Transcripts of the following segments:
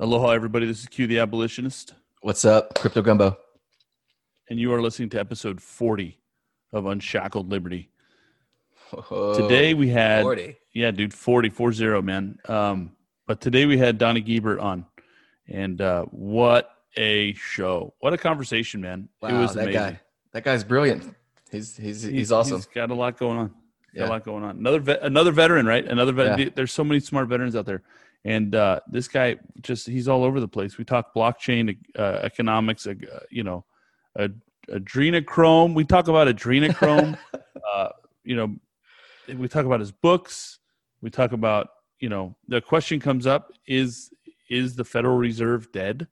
Aloha, everybody. This is Q, the abolitionist, What's up, Crypto Gumbo? and you are listening to episode 40 of Unshackled Liberty. Oh, Today we had, 40. yeah, dude, 40, 40, man. Um, but today we had Donnie Giebert on, and uh, what a show! What a conversation, man! Wow, it was that amazing. guy. That guy's brilliant. He's he's he's, awesome. He's got a lot going on. Got a lot going on. Another vet, another veteran, right? Another vet. Yeah. There's so many smart veterans out there, and uh, this guy just he's all over the place. We talk blockchain uh, economics, uh, you know, adrenochrome. We talk about adrenochrome. uh, you know, we talk about his books. We talk about you know the question comes up is is the Federal Reserve dead?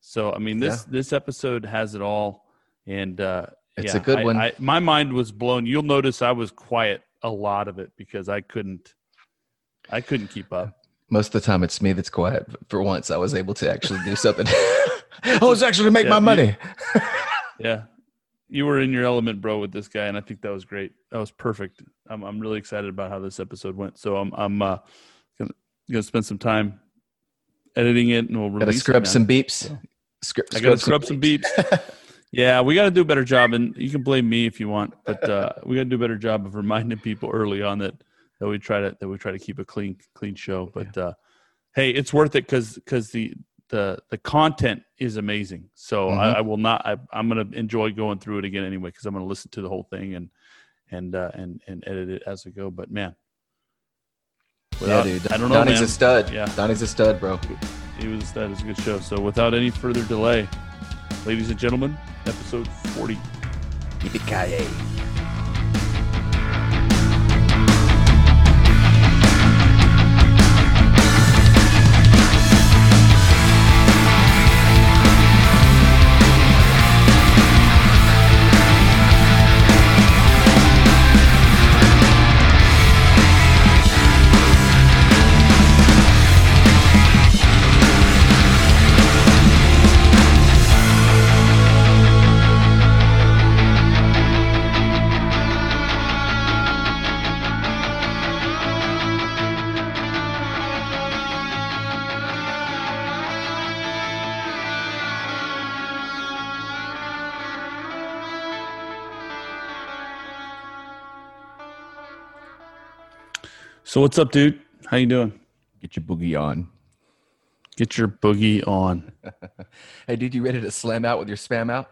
So I mean this this episode has it all, and uh, It's yeah, a good I- one. I, my mind was blown. You'll notice I was quiet a lot of it because I couldn't, I couldn't keep up. Most of the time, it's me that's quiet. For once, I was able to actually do something. I was actually to make Yeah, my you- money. Yeah, you were in your element, bro, with this guy, and I think that was great. That was perfect. I'm I'm really excited about how this episode went. So I'm I'm uh, gonna gonna spend some time editing it, and we'll release. it, scrub some beeps. Scrub, I gotta scrub some beeps. Yeah, we got to do a better job, and you can blame me if you want, but uh, we got to do a better job of reminding people early on that that we try to that we try to keep a clean clean show. But uh, hey, it's worth it because because the the the content is amazing. So I, Mhm. I will not. I, I'm gonna enjoy going through it again anyway because I'm gonna listen to the whole thing and and uh, and and edit it as we go. But man, yeah, without- dude. I don't know, Donnie's man. a stud. Yeah. Donnie's a stud, bro. It was that is a good show. So without any further delay, ladies and gentlemen, episode 40. Yippee-ki-yay. So what's up, dude? How you doing? Get your boogie on. Get your boogie on. Hey, dude, you ready to slam out with your spam out?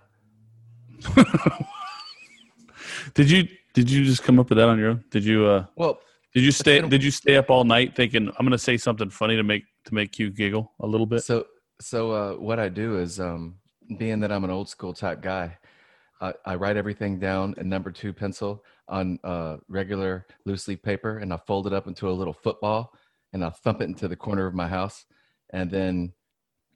Did you did you just come up with that on your own? Did you uh Well, did you stay been- did you stay up all night thinking I'm gonna say something funny to make to make you giggle a little bit? So so uh, what I do is um, being that I'm an old school type guy, I, I write everything down in number two pencil on uh, regular loose leaf paper, and I fold it up into a little football, and I thump it into the corner of my house, and then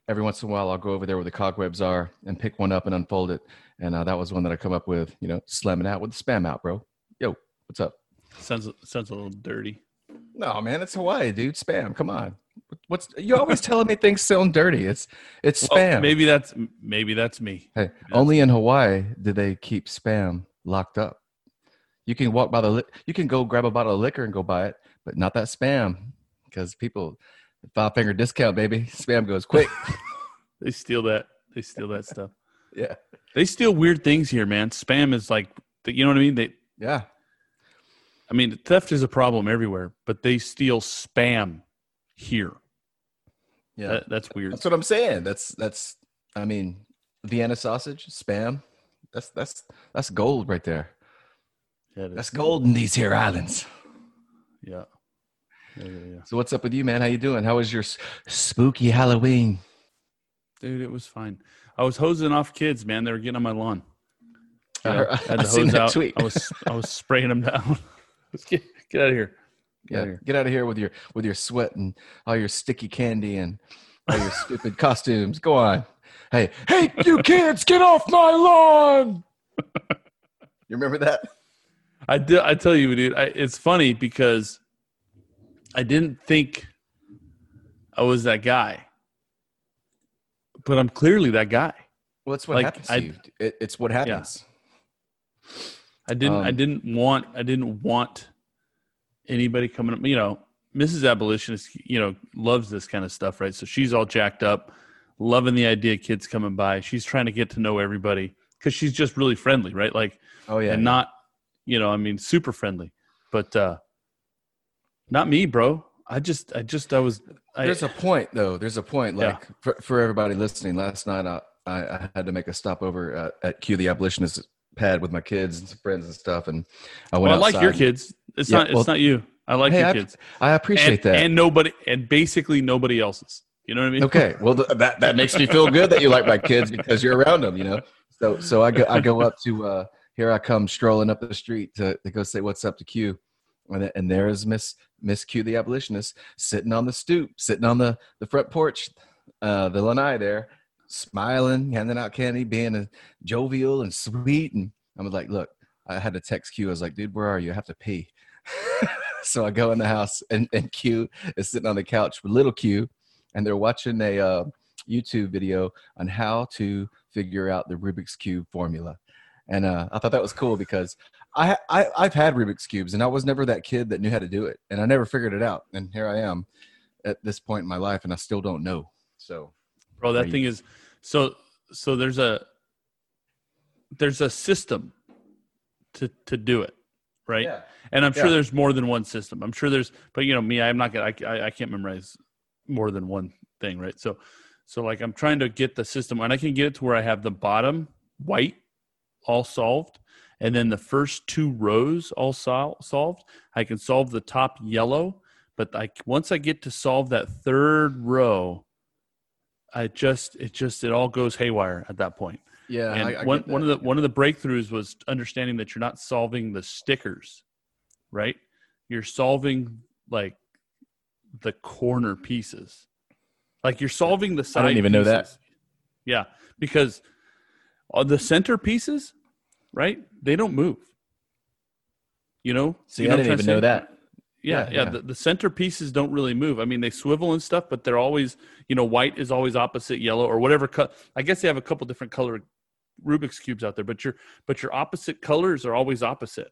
every once in a while I'll go over there where the cobwebs are and pick one up and unfold it, and uh, that was one that I come up with, you know, slamming out with the spam out, bro. Yo, what's up? Sounds sounds a little dirty. No, man, it's Hawaii, dude. Spam. Come on. What's you're always telling me things sound dirty? It's it's Well, spam. maybe that's maybe that's me. Hey, only in Hawaii do they keep spam locked up. You can walk by the li- you can go grab a bottle of liquor and go buy it, but not that spam because people five finger discount, baby. Spam goes quick. They steal that. They steal that stuff. yeah, They steal weird things here, man. Spam is like you know what I mean? They yeah. I mean, theft is a problem everywhere, but they steal spam here. Yeah, That, that's weird. that's what I'm saying. That's that's. I mean, Vienna sausage, spam. That's that's that's gold right there. Yeah. That's gold in these here islands. Yeah. Yeah, yeah, yeah. So what's up with you, man? How you doing? How was your spooky Halloween? Dude, it was fine. I was hosing off kids, man. They were getting on my lawn. I know, heard- had I the seen that out. tweet. I was I was spraying them down. Let's get get out of here. Yeah, get out of here with your with your sweat and all your sticky candy and all your stupid costumes. Go on. Hey, hey, you kids, get off my lawn! You remember that? I did. I tell you, dude. I, it's funny because I didn't think I was that guy, but I'm clearly that guy. Well, it's what Like, happens to I- you. It, it's what happens. I didn't. I Um, didn't want. I didn't want anybody coming up. You know, Mrs. Abolitionist, you know, loves this kind of stuff, right? So she's all jacked up, loving the idea of kids coming by. She's trying to get to know everybody because she's just really friendly, right? Like, Oh yeah. and not, you know, I mean, super friendly, but uh not me, bro. I just, I just, I was, I, There's a point though. There's a point. Yeah. Like for, for everybody listening, last night I, I, I had to make a stop over at, Q the abolitionist pad with my kids and some friends and stuff, and I went. well, I like your kids. It's Yeah, not, it's not you. I like Hey, your I, kids. I appreciate and, that. And nobody, and basically nobody else's. You know what I mean? okay, well th- that that makes me feel good that you like my kids because you're around them. You know. So so I go I go up to uh here I come strolling up the street to, to go say what's up to Q, and, and there's Miss Miss Q the abolitionist sitting on the stoop, sitting on the the front porch, uh, the lanai there, smiling, handing out candy, being a jovial and sweet. And I'm like, look, I had to text Q. I was like, dude, where are you? I have to pee. so I go in the house, and, and Q is sitting on the couch with little Q, and they're watching a uh, YouTube video on how to figure out the Rubik's Cube formula. And uh, I thought that was cool because I, I I've had Rubik's cubes, and I was never that kid that knew how to do it, and I never figured it out. And here I am at this point in my life, and I still don't know. So bro that thing is so so there's a there's a system to to do it right? Yeah, and i'm sure Yeah. there's more than one system. I'm sure there's but you know me i'm not gonna I, I, I can't memorize more than one thing right? So so like i'm trying to get the system and i can get it to where i have the bottom white all solved and then the first two rows all sol- solved. I can solve the top yellow but I, once i get to solve that third row I just it just it all goes haywire at that point. Yeah. and I, I one one of the one of the breakthroughs was understanding that you're not solving the stickers, right? You're solving like the corner pieces. Like you're solving the side. I didn't even know that. pieces. Yeah, because uh, the center pieces, right? They don't move. You know. See, You I what I'm didn't even trying know to say? that. Yeah, Yeah, yeah. yeah. The, the center pieces don't really move. I mean, they swivel and stuff, but they're always, you know, white is always opposite yellow or whatever. Co- I guess they have a couple different color Rubik's cubes out there, but your but your opposite colors are always opposite.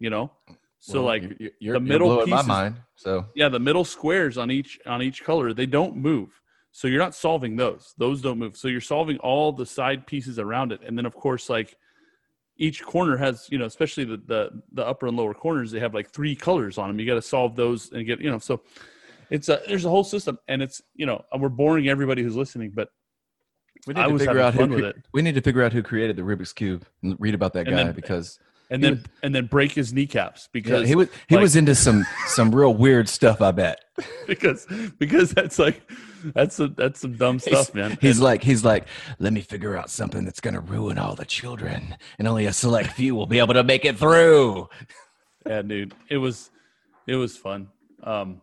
You know, so Well, like you- you- you're, the you're middle my pieces- mind. So yeah, the middle squares on each on each color they don't move. So you're not solving those; those don't move. So you're solving all the side pieces around it, and then of course, like each corner has, you know, especially the the, the upper and lower corners, they have like three colors on them. You got to solve those and get, you know, so it's a there's a whole system, and it's you know we're boring everybody who's listening, but we need I to figure out who cre- it. we need to figure out who created the Rubik's cube and read about that And guy then- because and He then and then break his kneecaps yeah, because he was he like- was into some some real weird stuff. I bet. because because that's like that's a, that's some dumb stuff, man. He's And- like, he's like, let me figure out something that's gonna ruin all the children, and only a select few will be able to make it through. yeah dude it was it was fun um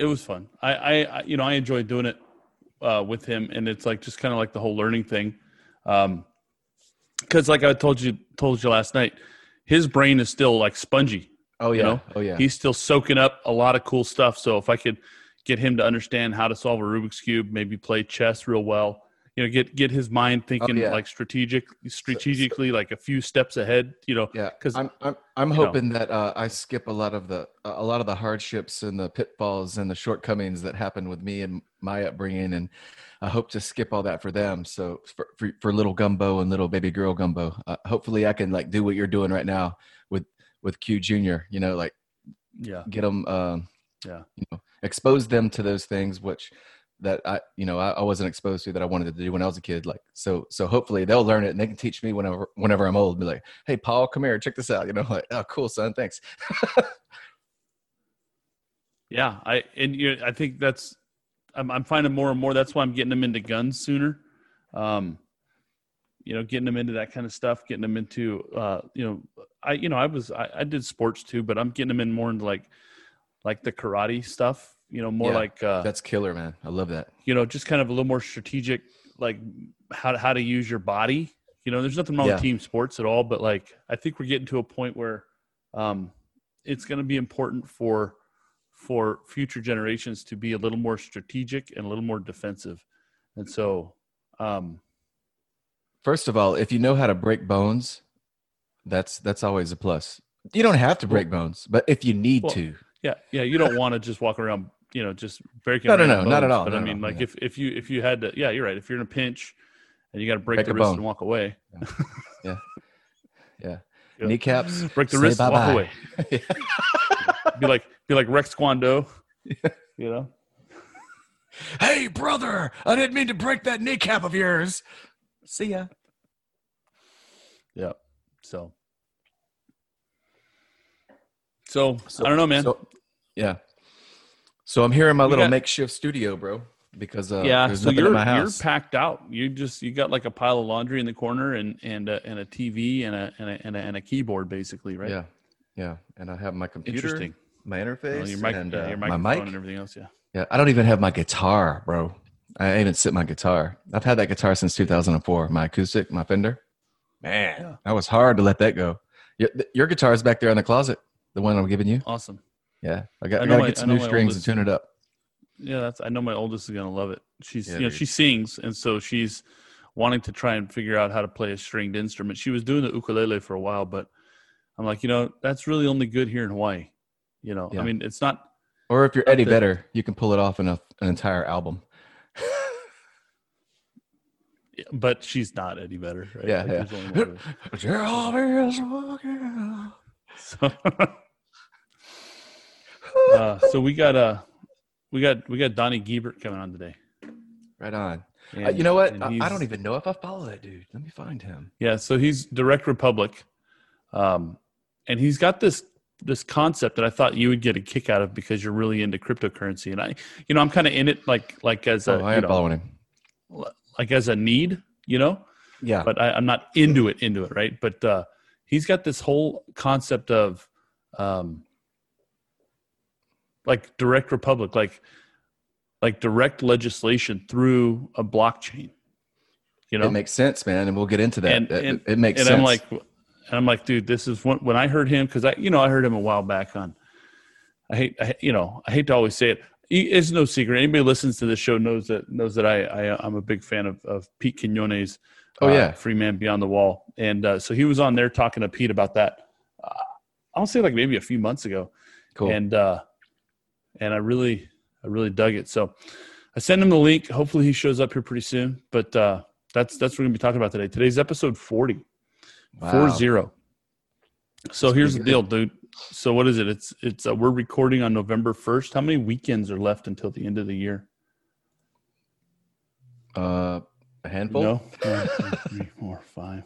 it was fun i i, I you know i enjoyed doing it uh with him and it's like just kind of like the whole learning thing. Um because like i told you told you last night his brain is still like spongy Oh yeah, know, oh yeah. he's still soaking up a lot of cool stuff so if i could get him to understand how to solve a rubik's cube maybe play chess real well you know get get his mind thinking Oh, yeah. like strategic strategically like a few steps ahead you know yeah, 'cause, I'm I'm I'm you know. hoping that uh, I skip a lot of the a lot of the hardships and the pitfalls and the shortcomings that happened with me and my upbringing, and I hope to skip all that for them. So for for, for little Gumbo and little baby girl Gumbo, uh, hopefully I can like do what you're doing right now with with Q Junior. You know, like yeah get them um Yeah. you know expose them to those things which that i you know I, I wasn't exposed to that i wanted to do when i was a kid like so so hopefully they'll learn it and they can teach me whenever whenever i'm old be like hey paul come here check this out you know like oh cool son thanks Yeah, I and you I think that's I'm I'm finding more and more. That's why I'm getting them into guns sooner. Um, you know, getting them into that kind of stuff, getting them into uh, you know, I you know I was I, I did sports too, but I'm getting them in more into like like the karate stuff. You know, more Yeah, like uh, that's killer man i love that you know, just kind of a little more strategic, like how to, how to use your body. You know, there's nothing wrong Yeah. with team sports at all, but like I think we're getting to a point where um, it's going to be important for for future generations to be a little more strategic and a little more defensive. And so, um, first of all if you know how to break bones that's that's always a plus You don't have to break bones, but if you need Well, to, Yeah, yeah. You don't want to just walk around, you know, just breaking. No, no, no, not at all, But not I mean, all, like yeah. if if you if you had to, yeah, you're right. If you're in a pinch and you got to break, Break the wrist bone. and walk away, yeah, Yeah. kneecaps. break the wrist, walk bye-bye. away. Be like be like Rex Kwon Do, you know. hey, brother, I didn't mean to break that kneecap of yours. See ya. Yeah. So. So, I don't know, man. So, yeah. So I'm here in my We little got- makeshift studio, bro, because uh, yeah, there's so you're in my you're packed out. You just you got like a pile of laundry in the corner and and a, and a TV and a, and a and a and a keyboard basically, right? Yeah, yeah, and I have my computer, Interesting. my Well, interface, your mic, and uh, your my microphone mic. and everything else. Yeah. Yeah, I don't even have my guitar, bro. I even sit my guitar. I've had that guitar since 2004. My acoustic, my Fender. Man, Yeah. that was hard to let that go. Your, your guitar is back there in the closet, the one I'm giving you. Awesome. Yeah, I got, I I know got to my- get some new strings oldest- and tune it up. Yeah, that's. I know my oldest is gonna love it. She's Yeah, you know dude. she sings, and so she's wanting to try and figure out how to play a stringed instrument. She was doing the ukulele for a while, but I'm like, you know, that's really only good here in Hawaii. You know, Yeah. I mean, it's not. Or if you're Eddie that- Vedder, you can pull it off in a, an entire album. But she's not Eddie Vedder, right? Yeah, Like, yeah. there's only one of us. Jeremy is walking. So, uh, so we got uh, we got we got Donnie Giebert coming on today. Right on. Uh, you know what? I, I don't even know if I follow that dude. Let me find him. Yeah, so he's Direct Republic, um, and he's got this this concept that I thought you would get a kick out of because you're really into cryptocurrency, and I, you know, I'm kind of in it like like as a Oh, I you am know, following him. like as a need, you know, Yeah. but I, I'm not into it into it, right? But uh, he's got this whole concept of um, like Direct Republic, like like direct legislation through a blockchain. You know, It makes sense, man, and we'll get into that. And- It- and- it makes and sense. I'm like, and I'm like, dude, this is when, when I heard him because I, you know, I heard him a while back on. I hate, I, you know, I hate to always say it. It's no secret. Anybody who listens to this show knows that knows that I, I I'm a big fan of of Pete Quinones. Oh, uh, yeah. Free Man Beyond the Wall, and uh, so he was on there talking to Pete about that. Uh, I'll say like maybe a few months ago, cool. and uh, and I really I really dug it. So I sent him the link. Hopefully he shows up here pretty soon. But uh, that's that's what we're gonna be talking about today. Today's episode forty. Wow. Four zero. So That's here's the deal, dude. So what is it? It's it's uh, we're recording on November first. How many weekends are left until the end of the year? Uh, a handful. No. One, two, three, four, five,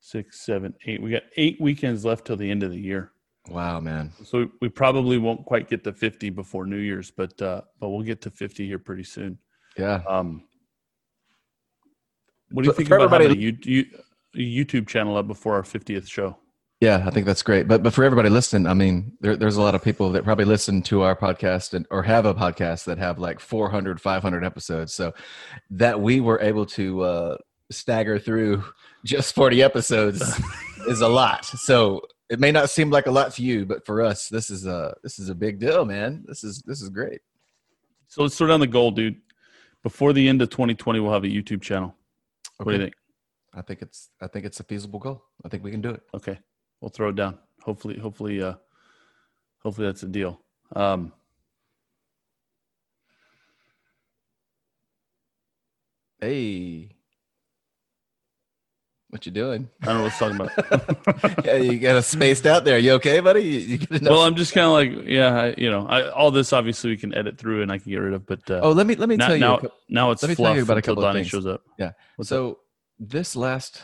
six, seven, eight. We got eight weekends left till the end of the year. Wow, man. So we probably won't quite get to 50 before New Year's, but uh, but we'll get to 50 here pretty soon. Yeah. Um, what do you think about having a, you, you, a YouTube channel up before our 50th show? Yeah, I think that's great. But but for everybody listening, I mean, there, there's a lot of people that probably listen to our podcast and or have a podcast that have like 400, 500 episodes. So that we were able to uh, stagger through just 40 episodes is a lot. So it may not seem like a lot to you, but for us, this is a this is a big deal, man. This is this is great. So let's throw down the goal, dude. Before the end of 2020, we'll have a YouTube channel. What do you think? I think it's I think it's a feasible goal. I think we can do it. Okay, we'll throw it down. Hopefully, hopefully, uh, hopefully that's a deal. Um, Hey, what you doing? I don't know what it's talking about. yeah, you got us spaced out there. You okay, buddy? You, you well, I'm just kind of like, yeah, I, you know, I, all this obviously we can edit through and I can get rid of, but uh, oh, let me let me now, tell you. now, cou- now it's let me tell you about a until couple of Donnie things. shows up. Yeah. What's so this last,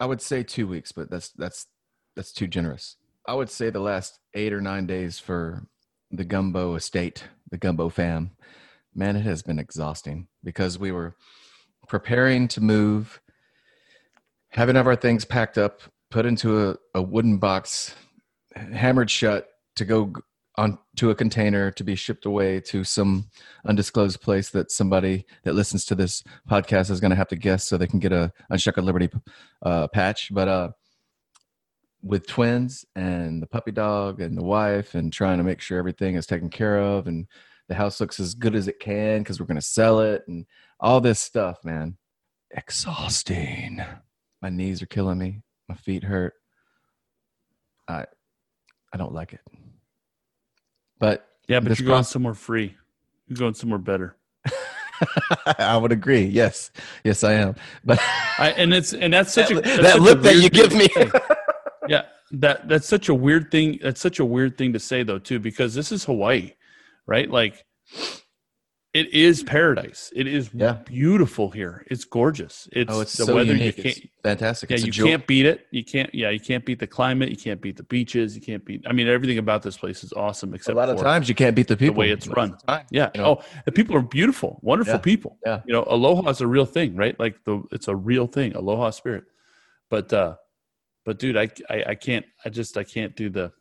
I would say two weeks, but that's that's that's too generous. I would say the last eight or nine days for the Gumbo estate, the Gumbo fam. Man, it has been exhausting because we were preparing to move, having of our things packed up, put into a, a wooden box, hammered shut to go on to a container to be shipped away to some undisclosed place that somebody that listens to this podcast is going to have to guess so they can get a Unshackled Liberty uh, patch. But uh, with twins and the puppy dog and the wife and trying to make sure everything is taken care of and the house looks as good as it can because we're going to sell it and all this stuff, man. Exhausting. My knees are killing me. My feet hurt. I I don't like it. But Yeah, but you're going process- somewhere free. You're going somewhere better. I would agree. Yes, yes, I am. But I, and it's and that's such that, a that such a look that you give me. yeah, that that's such a weird thing. That's such a weird thing to say though too, because this is Hawaii, right? Like, it is paradise. It is Yeah. beautiful here. It's gorgeous. It's, oh, it's the so weather. unique. You can't, fantastic. yeah, It's you can't beat it. You can't. Yeah, you can't beat the climate. You can't beat the beaches. You can't beat. I mean, everything about this place is awesome. except A lot of for times you can't beat the people. The way it's run. time. Yeah. you know? Oh, the people are beautiful, wonderful Yeah. people. Yeah. You know, aloha is a real thing, right? Like the it's a real thing, aloha spirit. But uh but dude, I I, I can't I just I can't do the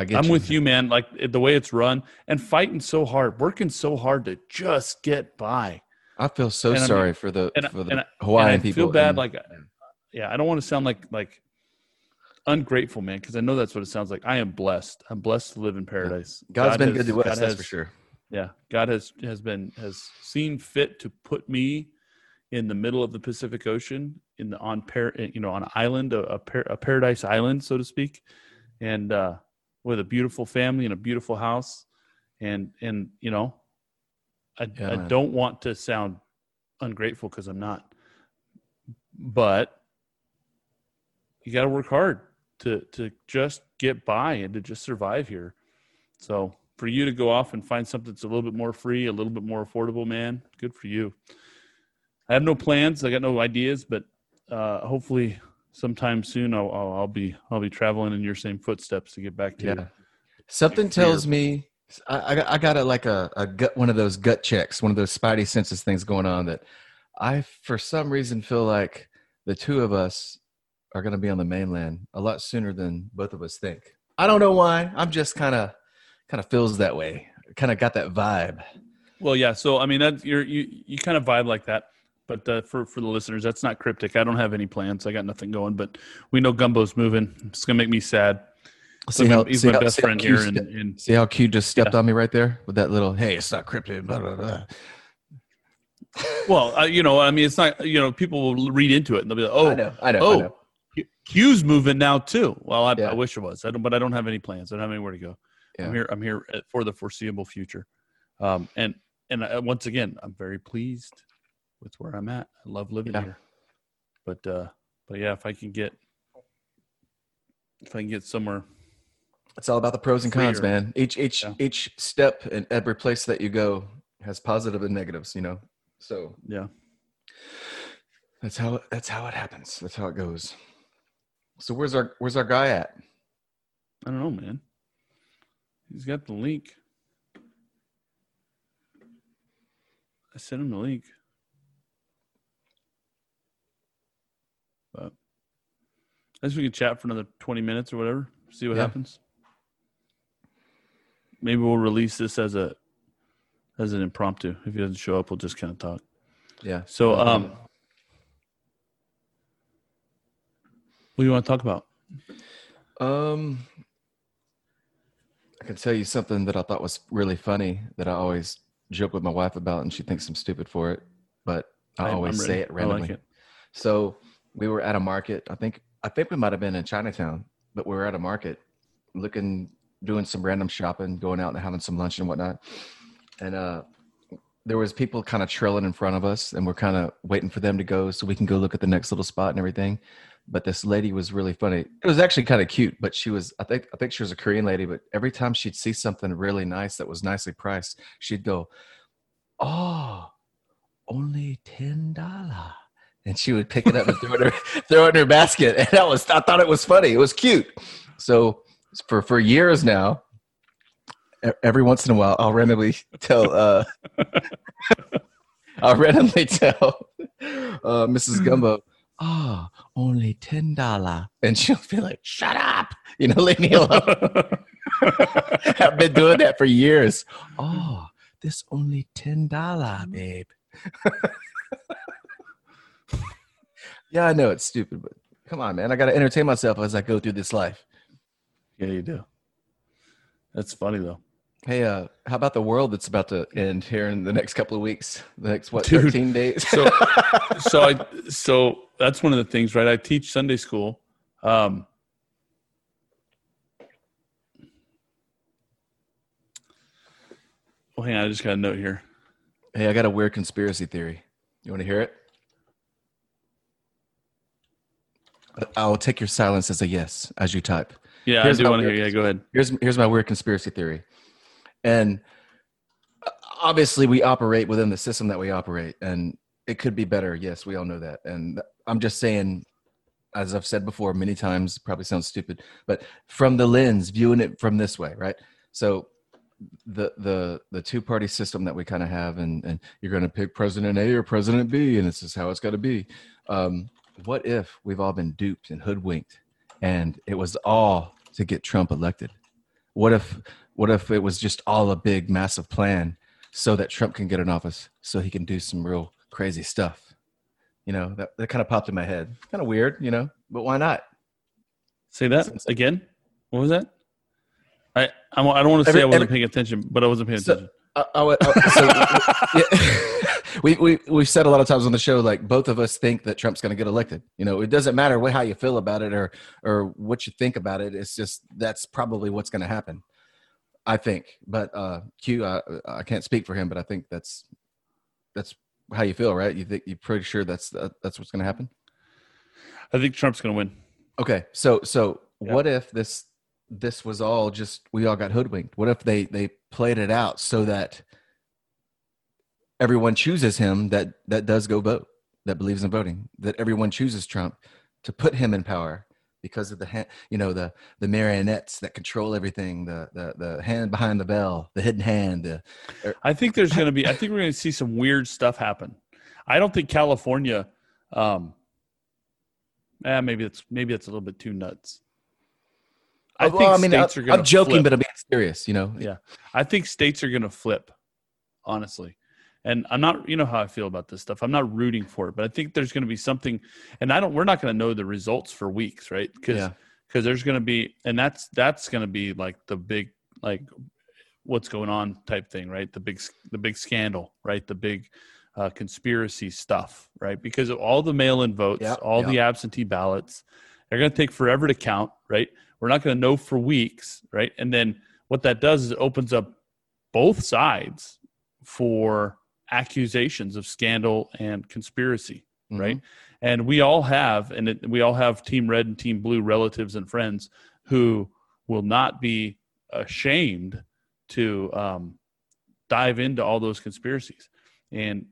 I get I'm you. with you, man. Like the way it's run and fighting so hard, working so hard to just get by. I feel so And I mean- sorry for the and for the and Hawaiian and I people. feel bad like yeah, I don't want to sound like like ungrateful, man, because I know that's what it sounds like. I am blessed. I'm blessed to live in paradise. God's God been has- good to us. God that's has- for sure. yeah god has has been has seen fit to put me in the middle of the pacific ocean in the on par you know on an island a, a, par, a paradise island so to speak and uh with a beautiful family and a beautiful house and and you know i, Yeah, I don't want to sound ungrateful because i'm not but you got to work hard to to just get by and to just survive here so for you to go off and find something that's a little bit more free, a little bit more affordable, man, good for you. I have no plans. I got no ideas, but uh, hopefully sometime soon I'll, I'll, I'll be I'll be traveling in your same footsteps to get back to Yeah. you. Something fear. tells me I, I got- I got a like a, a gut one of those gut checks, one of those spidey senses things going on that I for some reason feel like the two of us are going to be on the mainland a lot sooner than both of us think. I don't know why. I'm just kind of kind of feels that way. Kind of got that vibe. Well, yeah. So I mean, that you're you you kind of vibe like that. But uh, for for the listeners, that's not cryptic. I don't have any plans. I got nothing going. But we know Gumbo's moving. It's gonna make me sad. See He's how, my- he's see my how- best friend here. And, ste- and see how Q just stepped on me right there with that little hey, it's not cryptic." Blah, blah, blah. well, uh, you know, I mean, it's not. You know, people will read into it and they'll be like, "Oh, I know, I know, I oh, know. Q's moving now too. Well, I, Yeah. I wish it was. I don't, but I don't have any plans. I don't have anywhere to go. I'm here. I'm here uh, for the foreseeable future. Um, and and uh, once again, I'm very pleased with where I'm at. I love living Yeah. here. But uh, but yeah, if I can get if I can get somewhere, It's all about the pros and cons, Freer. man. Each each Yeah. each step and every place that you go has positive and negatives, you know. So yeah. that's how that's how it happens. That's how it goes. So where's our where's our guy at? I don't know, man. He's got the link. I sent him the link. But I guess we could chat for another 20 minutes or whatever, see what Yeah. happens. Maybe we'll release this as a as an impromptu. If he doesn't show up, we'll just kind of talk. Yeah. So um what do you want to talk about? Um I can tell you something that I thought was really funny that I always joke with my wife about and she thinks I'm stupid for it, but I I'm- always say it I randomly. like it. So we were at a market. I think I think we might have been in Chinatown, but we were at a market, looking, doing some random shopping, going out and having some lunch and whatnot. And uh, there was people kind of trailing in front of us, and we're kind of waiting for them to go so we can go look at the next little spot and everything. But this lady was really funny. It was actually kind of cute, but she was I think I think she was a Korean lady. But every time she'd see something really nice that was nicely priced, she'd go, "Oh, only ten dollar." And she would pick it up and throw it in her, throw it in her basket. And that was I thought it was funny. It was cute. So for for years now, every once in a while, I'll randomly tell uh, I'll randomly tell uh, Mrs. Gumbo, "Oh, only ten dollar," and she'll be like, "Shut up," you know, leave me alone. I've been doing that for years. Oh, this only ten dollar, babe. Yeah, I know it's stupid, but come on, man. I got to entertain myself as I go through this life. Yeah, you do. That's funny though. Hey, uh, how about the world that's about to end here in the next couple of weeks? The next what, Dude, thirteen days? so, so I, so that's one of the things, right? I teach Sunday school. Um, well, hang on, I just got a note here. Hey, I got a weird conspiracy theory. You want to hear it? I'll take your silence as a yes as you type. Yeah, Here's I do my want to weird hear. Yeah, go ahead. Here's here's my weird conspiracy theory, and uh, obviously we operate within the system that we operate, and it could be better. Yes, we all know that, and I'm just saying, as I've said before many times, probably sounds stupid, but from the lens viewing it from this way, right? So the the the two party system that we kind of have, and and you're going to pick President A or President B, and this is how it's got to be. Um, what if we've all been duped and hoodwinked, and it was all to get Trump elected? What if what if it was just all a big massive plan so that Trump can get in office, so he can do some real crazy stuff? You know, that, that kind of popped in my head. Kind of weird, you know, but why not? Say that again. What was that? I I, I don't want to say Every- I wasn't every- paying attention, but I wasn't paying So- attention. I, I would- I- so, we we we've said a lot of times on the show like both of us think that Trump's going to get elected. You know, it doesn't matter what how you feel about it or or what you think about it. It's just that's probably what's going to happen. I think, but uh, Q, I, I can't speak for him, but I think that's that's how you feel, right? You think you're pretty sure that's uh, that's what's going to happen. I think Trump's going to win. Okay, so so Yeah. what if this this was all just we all got hoodwinked? What if they they played it out so that everyone chooses him that that does go vote, that believes in voting, that everyone chooses Trump to put him in power because of the hand, you know the the marionettes that control everything, the the the hand behind the bell, the hidden hand. The, I think there's going to be. I think we're going to see some weird stuff happen. I don't think California. Um, eh, maybe it's maybe it's a little bit too nuts. I Well, think I mean, states I, are going. I'm joking, but I'm being serious. You know, Yeah. I think states are going to flip, honestly. And I'm not, you know how I feel about this stuff. I'm not rooting for it, but I think there's going to be something, and I don't. We're not going to know the results for weeks, right? Because Yeah. because there's going to be, and that's that's going to be like the big like what's going on type thing, right? The big the big scandal, right? The big uh, conspiracy stuff, right? Because of all the mail-in votes, Yeah, all yeah. the absentee ballots, they're going to take forever to count, right? We're not going to know for weeks, right? And then what that does is it opens up both sides for accusations of scandal and conspiracy, Mhm. right? And we all have, and it, we all have Team Red and Team Blue relatives and friends who will not be ashamed to um, dive into all those conspiracies, and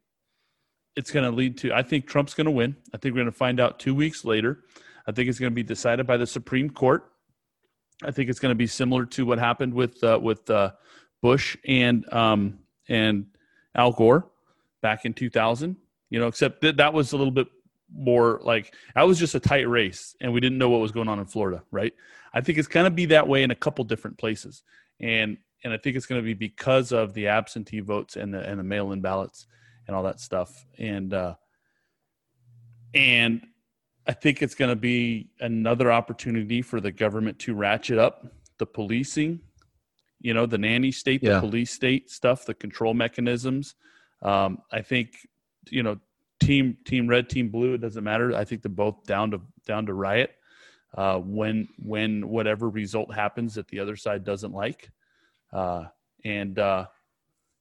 it's going to lead to. I think Trump's going to win. I think we're going to find out two weeks later. I think it's going to be decided by the Supreme Court. I think it's going to be similar to what happened with uh, with uh, Bush and um, and Al Gore back in 2000. You know, except that that was a little bit more like that was just a tight race, and we didn't know what was going on in Florida, right? I think it's going to be that way in a couple different places, and and I think it's going to be because of the absentee votes and the and the mail-in ballots and all that stuff, and uh, and I think it's going to be another opportunity for the government to ratchet up the policing, you know, the nanny state, Yeah. the police state stuff, the control mechanisms. Um, I think, you know, team team red, team blue, it doesn't matter. I think they're both down to down to riot uh, when when whatever result happens that the other side doesn't like. Uh, and uh,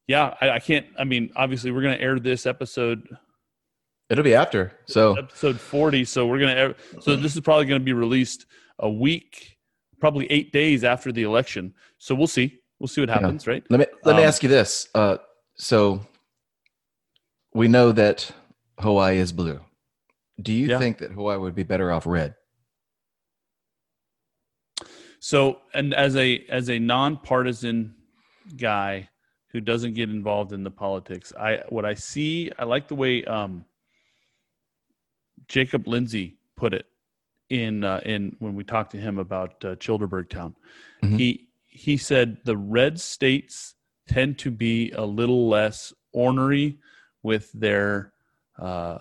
yeah, I, I can't. I mean, obviously, we're going to air this episode It'll be after. So episode 40 so we're gonna so this is probably gonna be released a week probably eight days after the election so we'll see we'll see what happens right let me let me Um, ask you this. Uh, so we know that Hawaii is blue. Do you Yeah. think that Hawaii would be better off red? so and as a as a nonpartisan guy who doesn't get involved in the politics i what i see i like the way um jacob lindsay put it in uh, in when we talked to him about uh, childerberg town Mhm. he he said the red states tend to be a little less ornery with their uh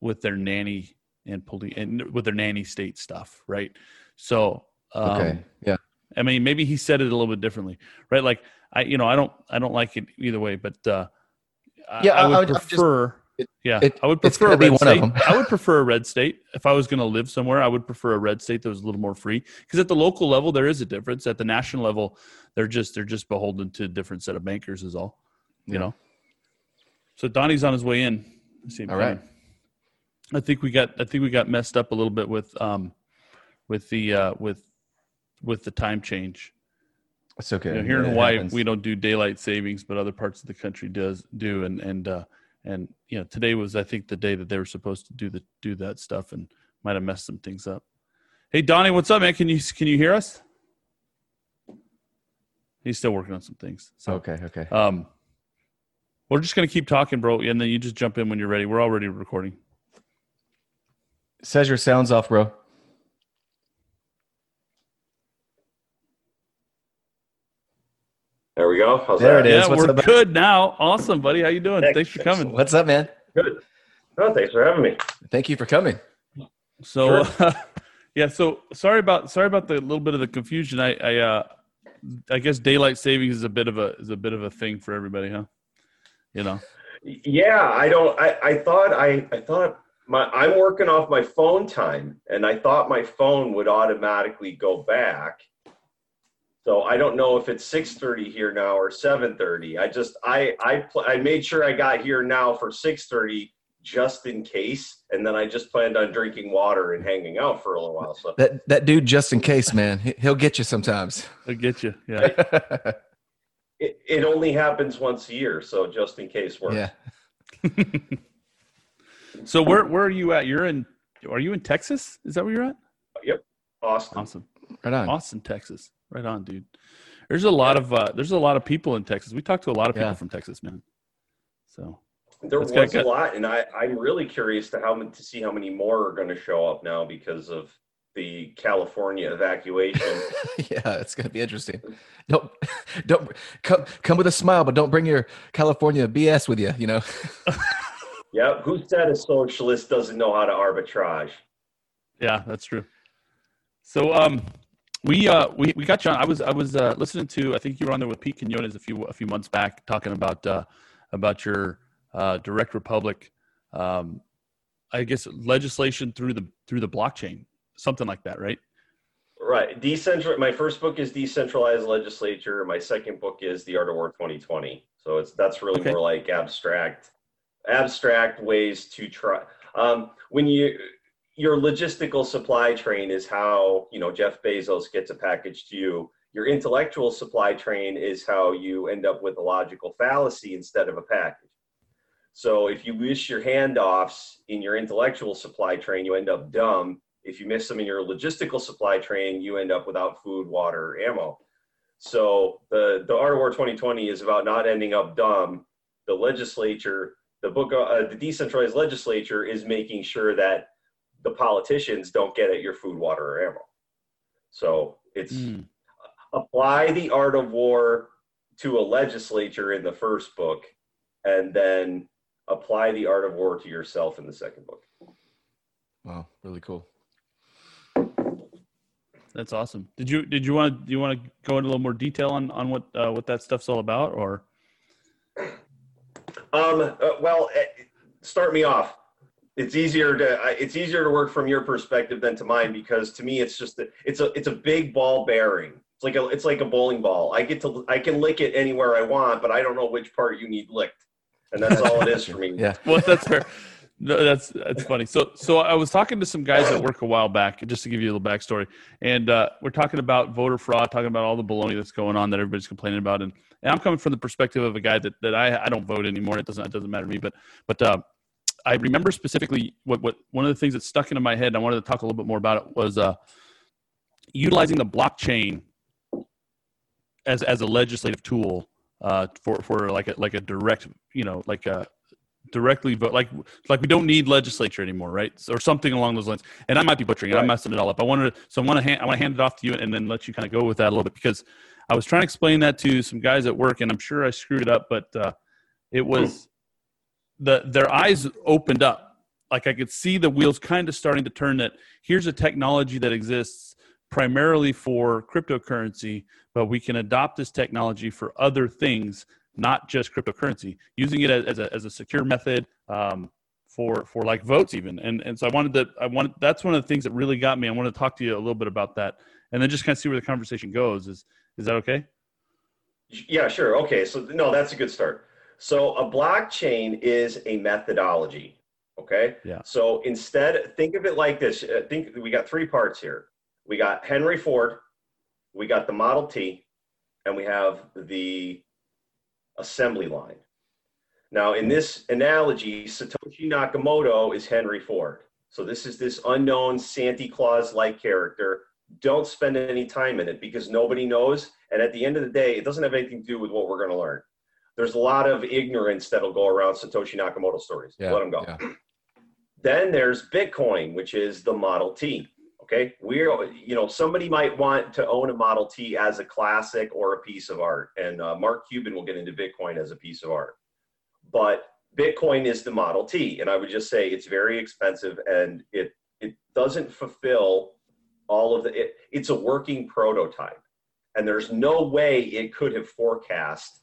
with their nanny and police and with their nanny state stuff right so um, Okay. yeah. I mean, maybe he said it a little bit differently, right? Like I, you know, I don't, I don't like it either way, but uh, I- Yeah, I, I- would I would- I'm just- Yeah, It- I would prefer a be red one of state. them. I would prefer a red state if I was going to live somewhere. I would prefer a red state that was a little more free because at the local level there is a difference. At the national level, they're just they're just beholden to a different set of bankers. Is all, you Yeah. know. So Donnie's on his way in. All right. I think we got I think we got messed up a little bit with um with the uh with with the time change. It's okay. You know, here in Hawaii, happens. we don't do daylight savings, but other parts of the country does do. And and uh, and you know, today was I think the day that they were supposed to do the do that stuff, and might have messed some things up. Hey Donnie, what's up, man? Can you can you hear us? He's still working on some things. So Okay. Okay. um, we're just gonna keep talking, bro, and then you just jump in when you're ready. We're already recording. Says your sounds off, bro. There we go. How's There that? it is. Yeah, What's we're up, man? good now. Awesome, buddy. How you doing? Heck, Thanks for coming. What's up, man? Good. Oh, thanks for having me. Thank you for coming. So, yeah. So sorry about sorry about the little bit of the confusion. I I uh, I guess daylight savings is a bit of a is a bit of a thing for everybody, huh? You know. Yeah, I don't. I, I thought I I thought my I'm working off my phone time, and I thought my phone would automatically go back. So I don't know if it's six thirty here now or seven thirty. I just I I pl- I made sure I got here now for six thirty just in case, and then I just planned on drinking water and hanging out for a little while. So That that dude, just in case, man, he- he'll get you sometimes. He'll get you. Yeah. it, it only happens once a year, so just in case works. yeah. So where where are you at? You're in. Are you in Texas? Is that where you're at? Yep. Austin. Awesome. Right on. Austin, Texas. Right on, dude. There's a lot of uh, there's a lot of people in Texas. We talked to a lot of people Yeah. from Texas, man. So There That's was got- a lot, and I, I'm really curious to how to see how many more are going to show up now because of the California evacuation. yeah, it's gonna be interesting. Don't don't come come with a smile, but don't bring your California BS with you. You know. yeah, who said a socialist doesn't know how to arbitrage? Yeah, that's true. So um we uh we, we got you on. I was I was uh listening to I think you were on there with Pete Quinones a few a few months back talking about uh about your uh direct republic um I guess legislation through the through the blockchain, something like that, right? Right, decentral. My first book is decentralized legislature. My second book is the Art of War 2020. So it's that's really Okay. more like abstract, abstract ways to try. Um, when you your logistical supply train is how you know Jeff Bezos gets a package to you. Your intellectual supply train is how you end up with a logical fallacy instead of a package. So if you miss your handoffs in your intellectual supply train, you end up dumb if you miss them in your logistical supply train, you end up without food, water, ammo. So the the Art of War 2020 is about not ending up dumb. The legislature, the book, uh, the decentralized legislature is making sure that the politicians don't get at your food, water, or ammo. So it's Mm. apply the art of war to a legislature in the first book, and then apply the art of war to yourself in the second book. Wow, really cool. That's awesome. Did you did you want to do you want to go into a little more detail on on what uh, what that stuff's all about or Um, uh, well, eh, start me off. It's easier to it's easier to work from your perspective than to mine because to me it's just a, it's a it's a big ball bearing. It's like a it's like a bowling ball. I get to I can lick it anywhere I want, but I don't know which part you need licked, and that's all it is for me. Yeah. well that's fair no, that's that's funny so so i was talking to some guys at work a while back just to give you a little backstory and uh, we're talking about voter fraud talking about all the baloney that's going on that everybody's complaining about and, and i'm coming from the perspective of a guy that, that I, I don't vote anymore it doesn't it doesn't matter to me but but uh, i remember specifically what, what one of the things that stuck into my head and i wanted to talk a little bit more about it was uh, utilizing the blockchain as as a legislative tool uh, for for like a like a direct you know like a directly vote like like we don't need legislature anymore right? So- or something along those lines. And i might be butchering it. I'm messing it all up. I wanted to so i want to hand i want to hand it off to you and then let you kind of go with that a little bit because i was trying to explain that to some guys at work and i'm sure i screwed it up but uh, it was the their eyes opened up like i could see the wheels kind of starting to turn that here's a technology that exists primarily for cryptocurrency but we can adopt this technology for other things not just cryptocurrency, using it as, a as a secure method um, for for like votes even. And and so I wanted to I wanted that's one of the things that really got me. I want to talk to you a little bit about that, and then just kind of see where the conversation goes. Is is that okay? Yeah, sure. Okay, so no, that's a good start. So a blockchain is a methodology. Okay. Yeah. So instead, think of it like this. Uh, think we got three parts here. We got Henry Ford, we got the Model T, and we have the assembly line. Now, in this analogy, Satoshi Nakamoto is Henry Ford. So this is this unknown Santa Claus-like character. Don't spend any time in it because nobody knows. And at the end of the day, it doesn't have anything to do with what we're going to learn. There's a lot of ignorance that'll go around Satoshi Nakamoto stories. Yeah, Let them go. yeah. Then there's Bitcoin, which is the Model T. Okay, we're you know somebody might want to own a Model T as a classic or a piece of art, and uh, Mark Cuban will get into Bitcoin as a piece of art. But Bitcoin is the Model T, and I would just say it's very expensive, and it it doesn't fulfill all of the. It, it's a working prototype, and there's no way it could have forecast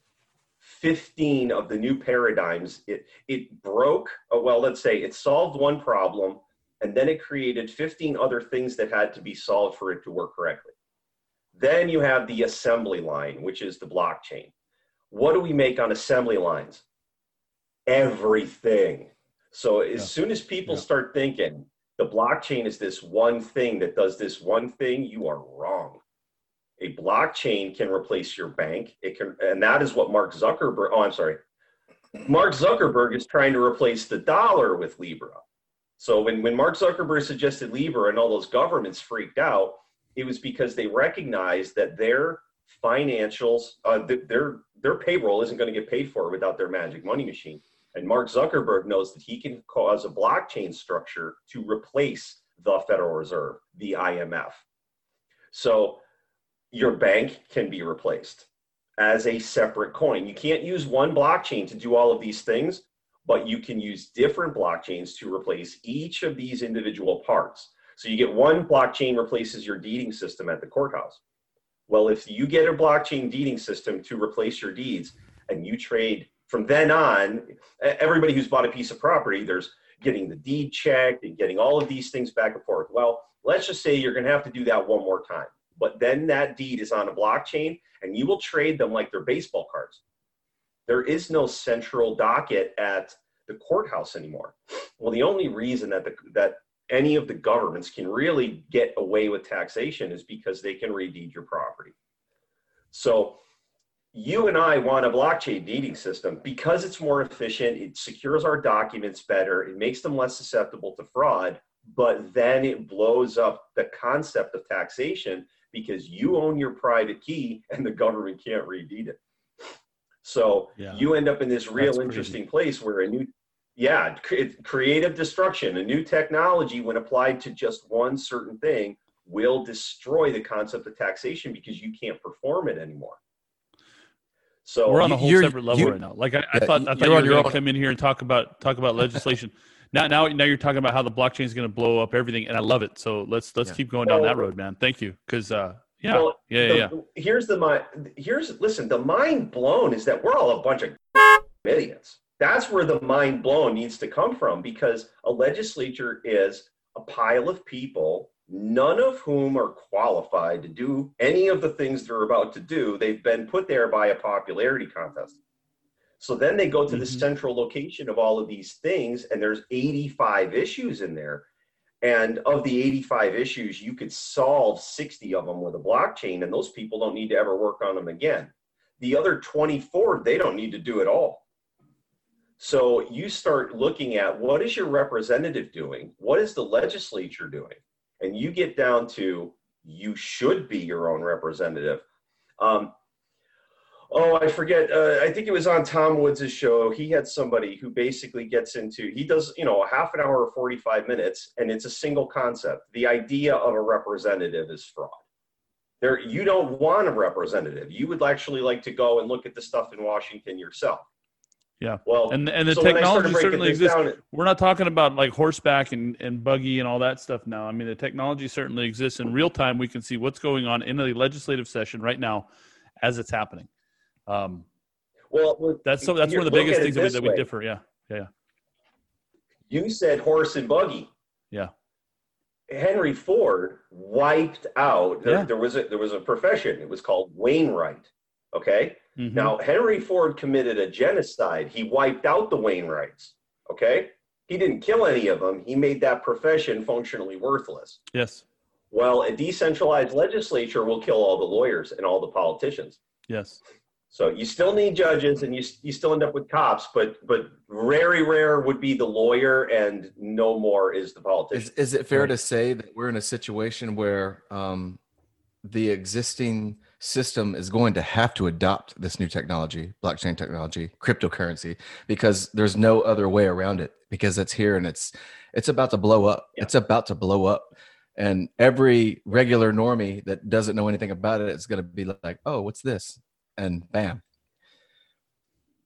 15 of the new paradigms. It it broke. uh, Well, let's say it solved one problem and then it created 15 other things that had to be solved for it to work correctly. Then you have the assembly line, which is the blockchain. What do we make on assembly lines? Everything. So as Yeah. soon as people Yeah. start thinking the blockchain is this one thing that does this one thing, you are wrong. A blockchain can replace your bank. It can, and that is what Mark Zuckerberg. Oh, I'm sorry. Mark Zuckerberg is trying to replace the dollar with Libra. So when, when Mark Zuckerberg suggested Libra and all those governments freaked out, it was because they recognized that their financials, uh, th- their their payroll isn't going to get paid for without their magic money machine. And Mark Zuckerberg knows that he can cause a blockchain structure to replace the Federal Reserve, the IMF. So your bank can be replaced as a separate coin. You can't use one blockchain to do all of these things, but you can use different blockchains to replace each of these individual parts. So you get one blockchain replaces your deeding system at the courthouse. Well, if you get a blockchain deeding system to replace your deeds and you trade from then on, everybody who's bought a piece of property, there's getting the deed checked and getting all of these things back and forth. Well, let's just say you're going to have to do that one more time. But then that deed is on a blockchain and you will trade them like they're baseball cards. There is no central docket at the courthouse anymore. Well, the only reason that the, that any of the governments can really get away with taxation is because they can redeed your property. So you and I want a blockchain deeding system because it's more efficient, it secures our documents better, it makes them less susceptible to fraud, but then it blows up the concept of taxation because you own your private key and the government can't redeed it. So Yeah. you end up in this real That's crazy. interesting place where a new yeah, cre- creative destruction, a new technology when applied to just one certain thing will destroy the concept of taxation because you can't perform it anymore. So we're on a whole separate level you- right now. Like I, I Yeah, thought, I thought you were on going to come in here and talk about talk about legislation. Now, now, now you're talking about how the blockchain is going to blow up everything, and I love it. So let's let's Yeah. keep going down that road, man. Thank you, because uh, yeah, Well, yeah, yeah, the- yeah. Here's the mind. Here's listen. The mind blown is that we're all a bunch of idiots. That's where the mind blown needs to come from because a legislature is a pile of people, none of whom are qualified to do any of the things they're about to do. They've been put there by a popularity contest. So then they go to the Mhm. central location of all of these things, and there's 85 issues in there. And of the 85 issues, you could solve 60 of them with a blockchain, and those people don't need to ever work on them again. The other 24, they don't need to do at all. So you start looking at what is your representative doing? What is the legislature doing? And you get down to you should be your own representative. Um, oh, I forget. Uh, I think it was on Tom Woods' show. He had somebody who basically gets into, he does, you know, a half an hour or 45 minutes, and it's a single concept. The idea of a representative is fraud. There, you don't want a representative. You would actually like to go and look at the stuff in Washington yourself. Yeah. Well, And and the so when I started technology certainly exists. down, We're not talking about like horseback and, and buggy and all that stuff now. I mean, the technology certainly exists in real time. We can see what's going on in the legislative session right now as it's happening. Um, Well, That's so. That's one of the biggest things that we, that we differ. Yeah, yeah, You said horse and buggy. Yeah. Henry Ford wiped out. There, Yeah. there was a there was a profession. It was called Wainwright. Okay. Mhm. Now Henry Ford committed a genocide. He wiped out the Wainwrights. Okay. He didn't kill any of them. He made that profession functionally worthless. yes, Well, a decentralized legislature will kill all the lawyers and all the politicians. yes, So you still need judges, and you you still end up with cops, but but very rare would be the lawyer, and no more is the politician. Is, is it fair to say that we're in a situation where um, the existing system is going to have to adopt this new technology, blockchain technology, cryptocurrency, because there's no other way around it because it's here and it's it's about to blow up. Yeah. It's about to blow up. And every regular normie that doesn't know anything about it is going to be like, "Oh, what's this?" And bam.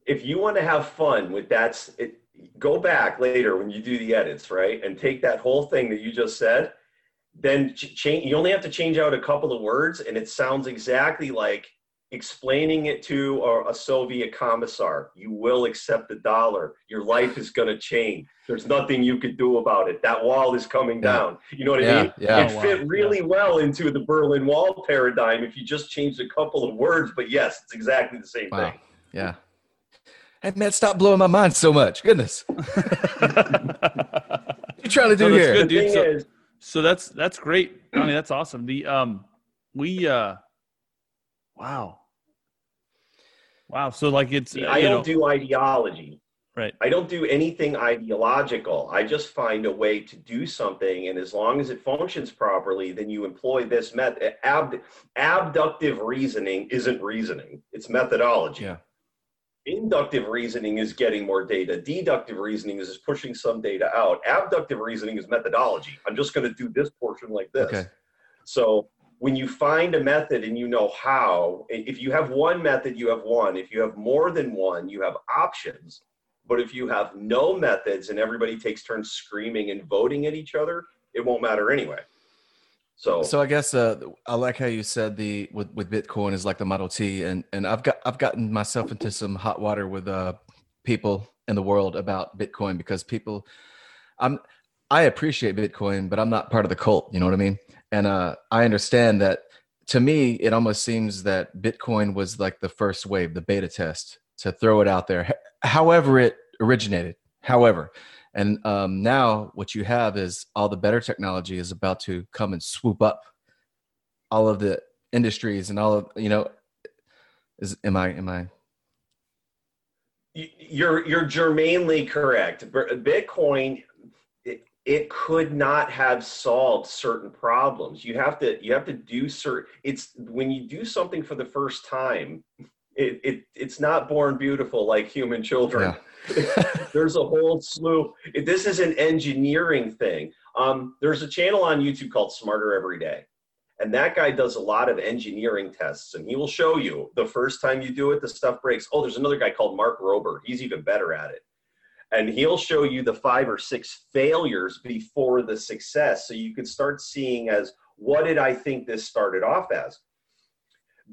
if you want to have fun with that, it, go back later when you do the edits, right, and take that whole thing that you just said. Then ch- change. You only have to change out a couple of words, and it sounds exactly like explaining it to a, a Soviet commissar. You will accept the dollar. Your life is going to change. There's nothing you could do about it. That wall is coming Yeah. down. You know what I mean? yeah. It wow. fit really well into the Berlin Wall paradigm if you just changed a couple of words. But yes, it's exactly the same Wow. thing. Yeah. Hey man, stop blowing my mind so much. Goodness. What you trying to do No, here? good. Dude, so- is, so that's that's great. Donnie, that's awesome. The um, we uh, wow, wow. So like it's See, uh, I you don't know, do ideology. right. I don't do anything ideological. I just find a way to do something, and as long as it functions properly, then you employ this method. Ab- abductive reasoning isn't reasoning; it's methodology. Yeah. Inductive reasoning is getting more data. Deductive reasoning is just pushing some data out. Abductive reasoning is methodology. I'm just going to do this portion like this. Okay. So when you find a method and you know how, if you have one method, you have one. If you have more than one, you have options. But if you have no methods and everybody takes turns screaming and voting at each other, it won't matter anyway. So, So I guess uh, I like how you said the with, with Bitcoin is like the Model T, and and I've got I've gotten myself into some hot water with uh people in the world about Bitcoin because people, I'm I appreciate Bitcoin, but I'm not part of the cult. You know what I mean? And uh, I understand that. To me, it almost seems that Bitcoin was like the first wave, the beta test to throw it out there. However, it originated. However, and um, now what you have is all the better technology is about to come and swoop up all of the industries and all of you know. Is am I am I? you're you're germanely correct. Bitcoin, it, it could not have solved certain problems. You have to you have to do certain. It's when you do something for the first time. It, it it's not born beautiful like human children. there's a whole slew. This is an engineering thing. Um, there's a channel on YouTube called Smarter Every Day. And that guy does a lot of engineering tests, and he will show you the first time you do it, the stuff breaks. Oh, there's another guy called Mark Rober. He's even better at it. And he'll show you the five or six failures before the success. So you can start seeing as what did I think this started off as?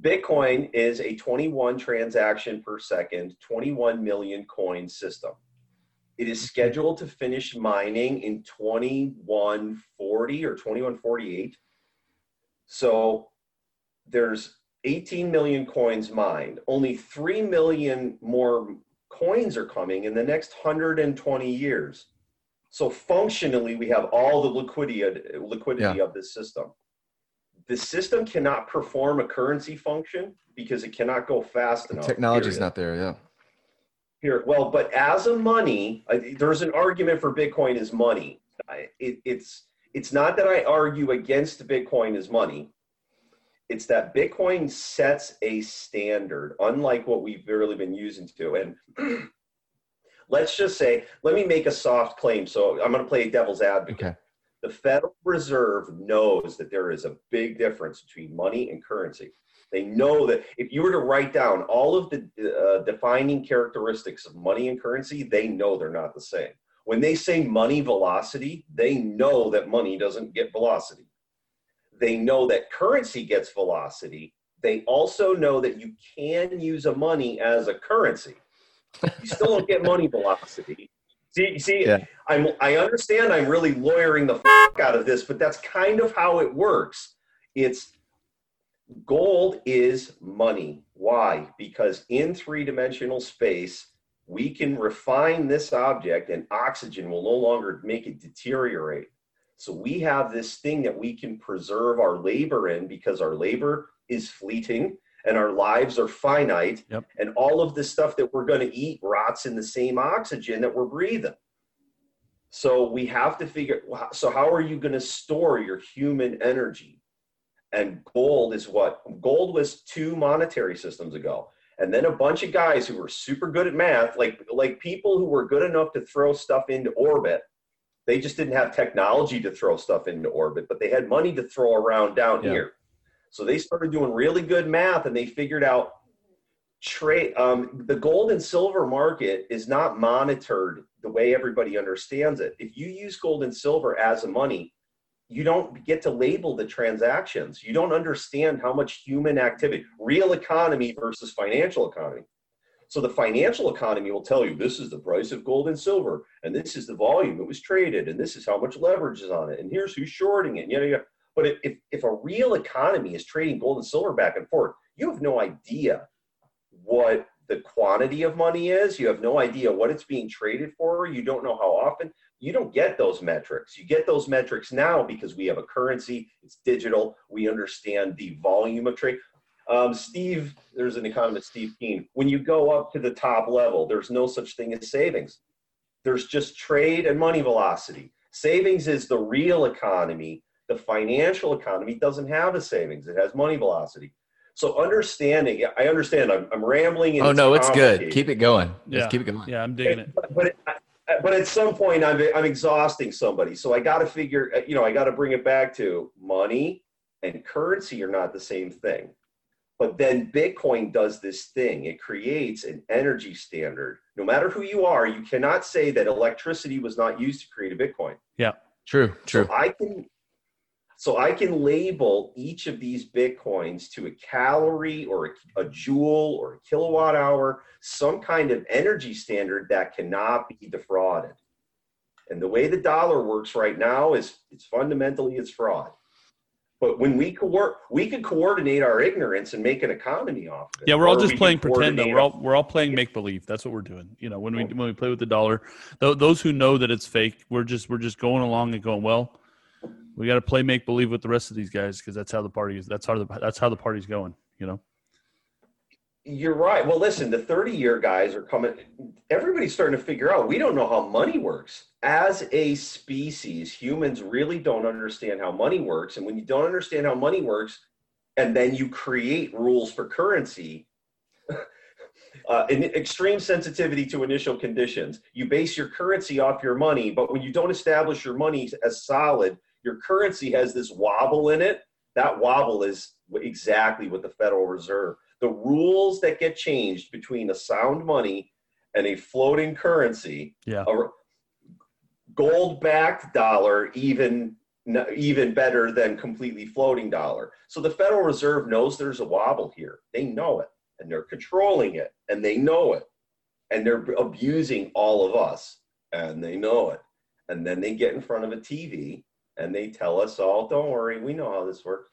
Bitcoin is a 21 transaction per second, 21 million coin system. It is scheduled to finish mining in 2140 or 2148. So there's 18 million coins mined. Only 3 million more coins are coming in the next 120 years. So functionally, we have all the liquidity, liquidity Yeah. of this system the system cannot perform a currency function because it cannot go fast enough. Technology is not there? Yeah. Here, well, but as a money, I, there's an argument for Bitcoin as money. I, it, it's it's not that I argue against Bitcoin as money. It's that Bitcoin sets a standard, unlike what we've really been using to. And let's just say, let me make a soft claim. So I'm going to play devil's advocate Okay. the Federal Reserve knows that there is a big difference between money and currency. They know that if you were to write down all of the uh, defining characteristics of money and currency, they know they're not the same. When they say money velocity, they know that money doesn't get velocity. They know that currency gets velocity. they also know that you can use a money as a currency. You still don't get money velocity. See, see, Yeah. I'm I understand I'm really lawyering the fuck out of this, but that's kind of how it works. It's gold is money. Why? Because in three-dimensional space, we can refine this object and oxygen will no longer make it deteriorate. So we have this thing that we can preserve our labor in because our labor is fleeting and our lives are finite. Yep. And all of the stuff that we're going to eat rots in the same oxygen that we're breathing. So we have to figure so how are you going to store your human energy? And gold is what gold was two monetary systems ago. And then a bunch of guys who were super good at math, like like people who were good enough to throw stuff into orbit. They just didn't have technology to throw stuff into orbit, but they had money to throw around down Yeah. here. So they started doing really good math and they figured out trade um, the gold and silver market is not monitored the way everybody understands it. If you use gold and silver as a money, you don't get to label the transactions. You don't understand how much human activity, real economy versus financial economy. So the financial economy will tell you this is the price of gold and silver, and this is the volume it was traded, and this is how much leverage is on it, and here's who's shorting it. Yada, yada. But if, if, if a real economy is trading gold and silver back and forth, you have no idea what the quantity of money is. You have no idea what it's being traded for. You don't know how often. You don't get those metrics. You get those metrics now because we have a currency, it's digital. We understand the volume of trade. Um, Steve, there's an economist, Steve Keen. When you go up to the top level, there's no such thing as savings. There's just trade and money velocity. Savings is the real economy. The financial economy doesn't have a savings, it has money velocity. So understanding, I understand. I'm, I'm rambling. and Oh no, it's good. Keep it going. Yeah. Just keep it going. Yeah, I'm digging it. But, but, but at some point, I'm, I'm exhausting somebody. So I got to figure, uh, you know, I got to bring it back to money and currency are not the same thing. But then Bitcoin does this thing. It creates an energy standard. No matter who you are, you cannot say that electricity was not used to create a Bitcoin. Yeah, true. True. So I can so I can label each of these bitcoins to a calorie or a, a joule or a kilowatt hour, some kind of energy standard that cannot be defrauded. And the way the dollar works right now is it's fundamentally it's fraud. But when we could work, we could coordinate our ignorance and make an economy off of it. Yeah, we're all Or just we playing pretend though. We're all we're all playing make believe. That's what we're doing. You know, when we when we play with the dollar, th- those who know that it's fake, we're just we're just going along and going well. We got to play make believe with the rest of these guys because that's how the party is. That's how the that's how the party's going. You know. You're right. Well, listen, the 30 year guys are coming. Everybody's starting to figure out we don't know how money works. As a species, humans really don't understand how money works. And when you don't understand how money works, and then you create rules for currency, uh, in extreme sensitivity to initial conditions, you base your currency off your money. But when you don't establish your money as solid, your currency has this wobble in it. That wobble is exactly what the Federal Reserve the rules that get changed between a sound money and a floating currency, Yeah. a gold-backed dollar, even even better than completely floating dollar. So the Federal Reserve knows there's a wobble here. They know it, and they're controlling it, and they know it, and they're abusing all of us, and they know it. And then they get in front of a TV and they tell us all, "Don't worry, we know how this works."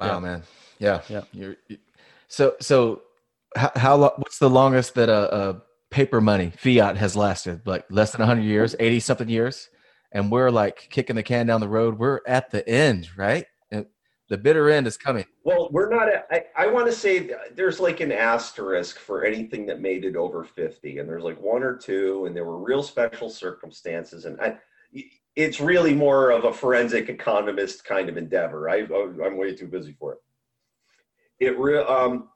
Wow, Yeah. man. Yeah. Yeah. You're, you- so so how, how lo- what's the longest that a, a paper money fiat has lasted? Like less than 100 years, 80 something years, and we're like kicking the can down the road. We're at the end, right? And the bitter end is coming. Well, we're not. At, I, I want to say there's like an asterisk for anything that made it over 50, and there's like one or two, and there were real special circumstances, and I, it's really more of a forensic economist kind of endeavor. I, I'm way too busy for it. It real um,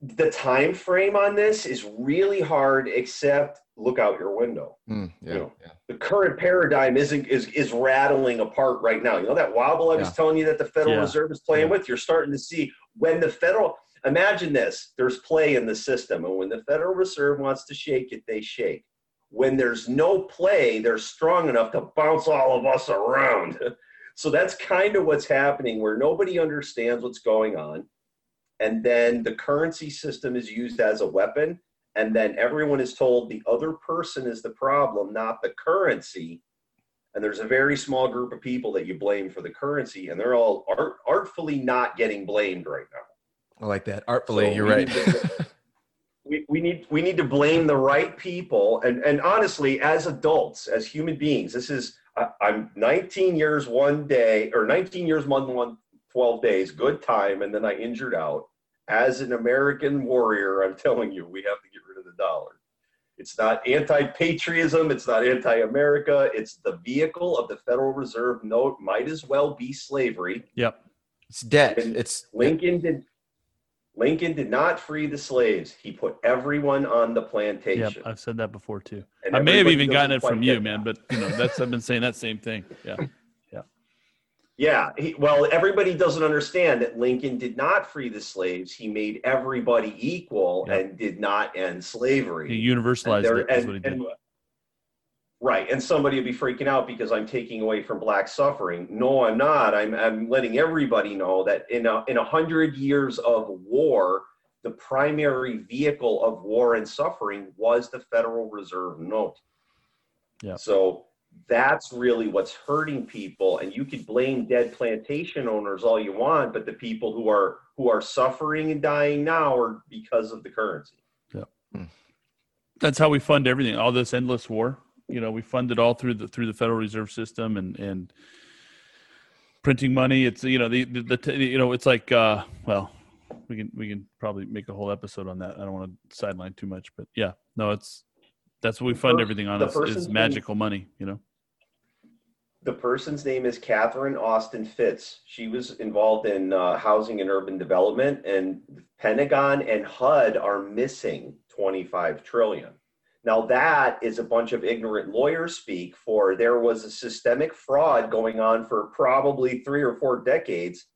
the time frame on this is really hard, except look out your window Mm, yeah, You know, yeah. the current paradigm isn't is is rattling apart right now. You know that wobble I was Yeah. telling you that the Federal Yeah. Reserve is playing Yeah. with. You're starting to see when the federal. Imagine this: there's play in the system, and when the Federal Reserve wants to shake it, they shake. When there's no play, they're strong enough to bounce all of us around. So that's kind of what's happening where nobody understands what's going on. And then the currency system is used as a weapon. And then everyone is told the other person is the problem, not the currency. And there's a very small group of people that you blame for the currency, and they're all art, artfully not getting blamed right now. I like that. Artfully, So you're right. we, we need we need to blame the right people and and honestly as adults as human beings this is I, i'm 19 years one day or 19 years one month 12 days good time and then i injured out as an american warrior i'm telling you we have to get rid of the dollar it's not anti-patriotism it's not anti-america it's the vehicle of the federal reserve note might as well be slavery Yep. It's debt. And It's Lincoln did Lincoln did not free the slaves. He put everyone on the Yep. plantation. I've said that before too. And I may have even gotten it from you, man. But you know, that's I've been saying that same thing. Yeah. Yeah, he, well, everybody doesn't understand that Lincoln did not free the slaves. He made everybody equal Yep. and did not end slavery. He universalized there- it. Is and- what he did. and- right, and somebody would be freaking out because I'm taking away from black suffering. No, I'm not. I'm I'm letting everybody know that in a in a hundred years of war, the primary vehicle of war and suffering was the Federal Reserve note. Yeah. So that's really what's hurting people, and you could blame dead plantation owners all you want, but the people who are who are suffering and dying now are because of the currency. Yeah. Hmm. that's how we fund everything. All this endless war. You know, we fund it all through the through the Federal Reserve System and and printing money. It's you know the the, the you know it's like uh well we can we can probably make a whole episode on that. I don't want to sideline too much, but yeah, no, it's that's what we fund everything on is, is name- magical money. You know. The person's name is Catherine Austin Fitts. She was involved in uh, housing and urban development, and Pentagon and HUD are missing 25 trillion. Now, that is a bunch of ignorant lawyers speak for there was a systemic fraud going on for probably three or four decades,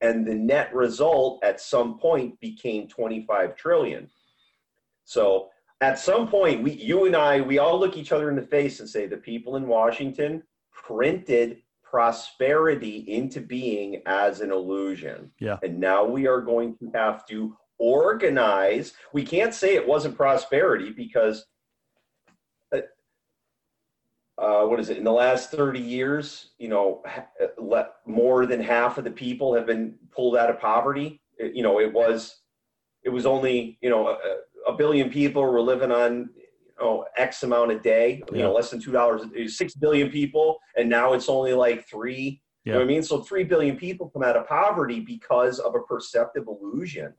and the net result at some point became 25 trillion. So, at some point, we, you and I, we all look each other in the face and say, the people in Washington printed prosperity into being as an illusion. Yeah. And now we are going to have to organize. We can't say it wasn't prosperity because, uh, what is it? In the last 30 years, you know, ha- le- more than half of the people have been pulled out of poverty. It- you know, it was, it was only, you know, a, a billion people were living on oh X amount a day, you know, less than two dollars, six billion people, and now it's only like three. You know what I mean? So three billion people come out of poverty because of a perceptive illusion.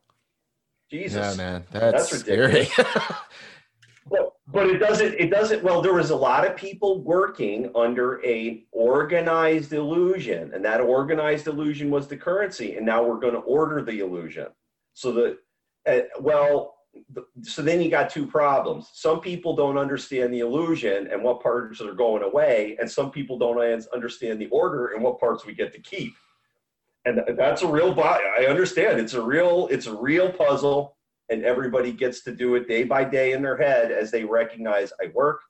Jesus. yeah, man. That's, That's scary. But, but it doesn't it doesn't well there was a lot of people working under a organized illusion and that organized illusion was the currency and now we're going to order the illusion. So that uh, well so then you got two problems. Some people don't understand the illusion and what parts are going away and some people don't understand the order and what parts we get to keep. And that's a real i understand it's a real it's a real puzzle and everybody gets to do it day by day in their head as they recognize I work,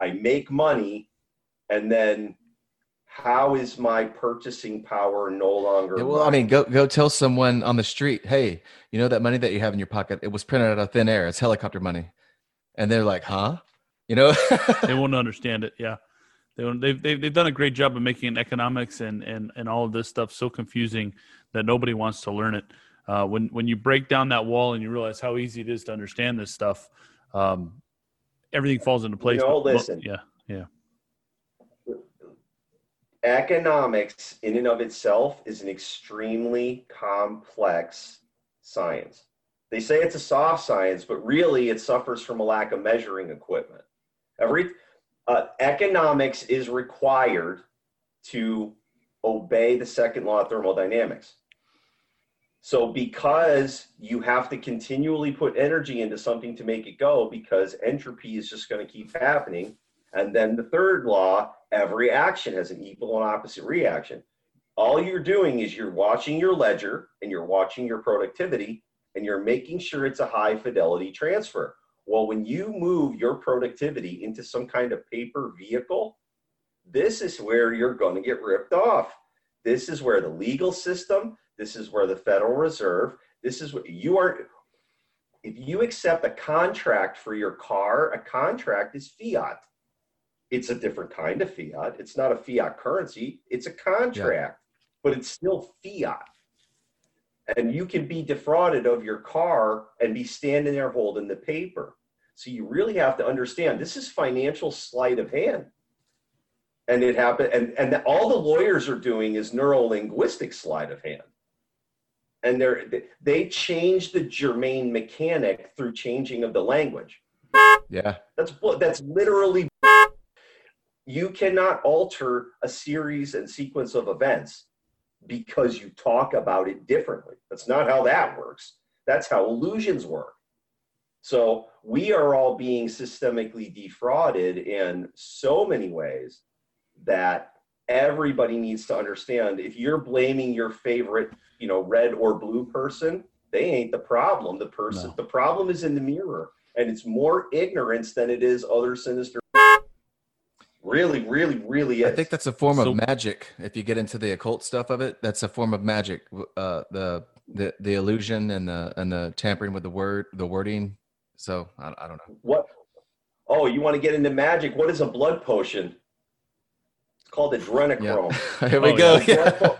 I make money, and then how is my purchasing power no longer? Yeah, well, I mean, go go tell someone on the street, hey, you know that money that you have in your pocket, it was printed out of thin air. It's helicopter money, and they're like, huh? You know? they won't understand it. Yeah, they won't, they've, they've they've done a great job of making economics and and and all of this stuff so confusing that nobody wants to learn it. Uh, when when you break down that wall and you realize how easy it is to understand this stuff, um, everything falls into place. know, But listen. yeah, yeah, economics in and of itself is an extremely complex science. They say it's a soft science, but really it suffers from a lack of measuring equipment. Every uh, economics is required to obey the second law of thermodynamics. So, because you have to continually put energy into something to make it go, because entropy is just going to keep happening. And then the third law every action has an equal and opposite reaction. All you're doing is you're watching your ledger and you're watching your productivity and you're making sure it's a high fidelity transfer. Well, when you move your productivity into some kind of paper vehicle, this is where you're going to get ripped off This is where the legal system, this is where the Federal Reserve, this is what you are. If you accept a contract for your car, a contract is fiat. It's a different kind of fiat. It's not a fiat currency, it's a contract, but it's still fiat. And you can be defrauded of your car and be standing there holding the paper. So you really have to understand this is financial sleight of hand. And it happened, and, and all the lawyers are doing is neuro linguistic sleight of hand and they're they change the germane mechanic through changing of the language. Yeah. that's that's literally you cannot alter a series and sequence of events because you talk about it differently. That's not how that works. That's how illusions work. So we are all being systemically defrauded in so many ways that everybody needs to understand if you're blaming your favorite you know red or blue person they ain't the problem the person No. the problem is in the mirror and it's more ignorance than it is other sinister really really really is I think that's a form So- of magic. If you get into the occult stuff of it, that's a form of magic. Uh, the the the illusion and the and the tampering with the word, the wording. So I, I don't know. what oh you want to get into magic what is a blood potion it's called adrenochrome Here we Oh, go. Yeah.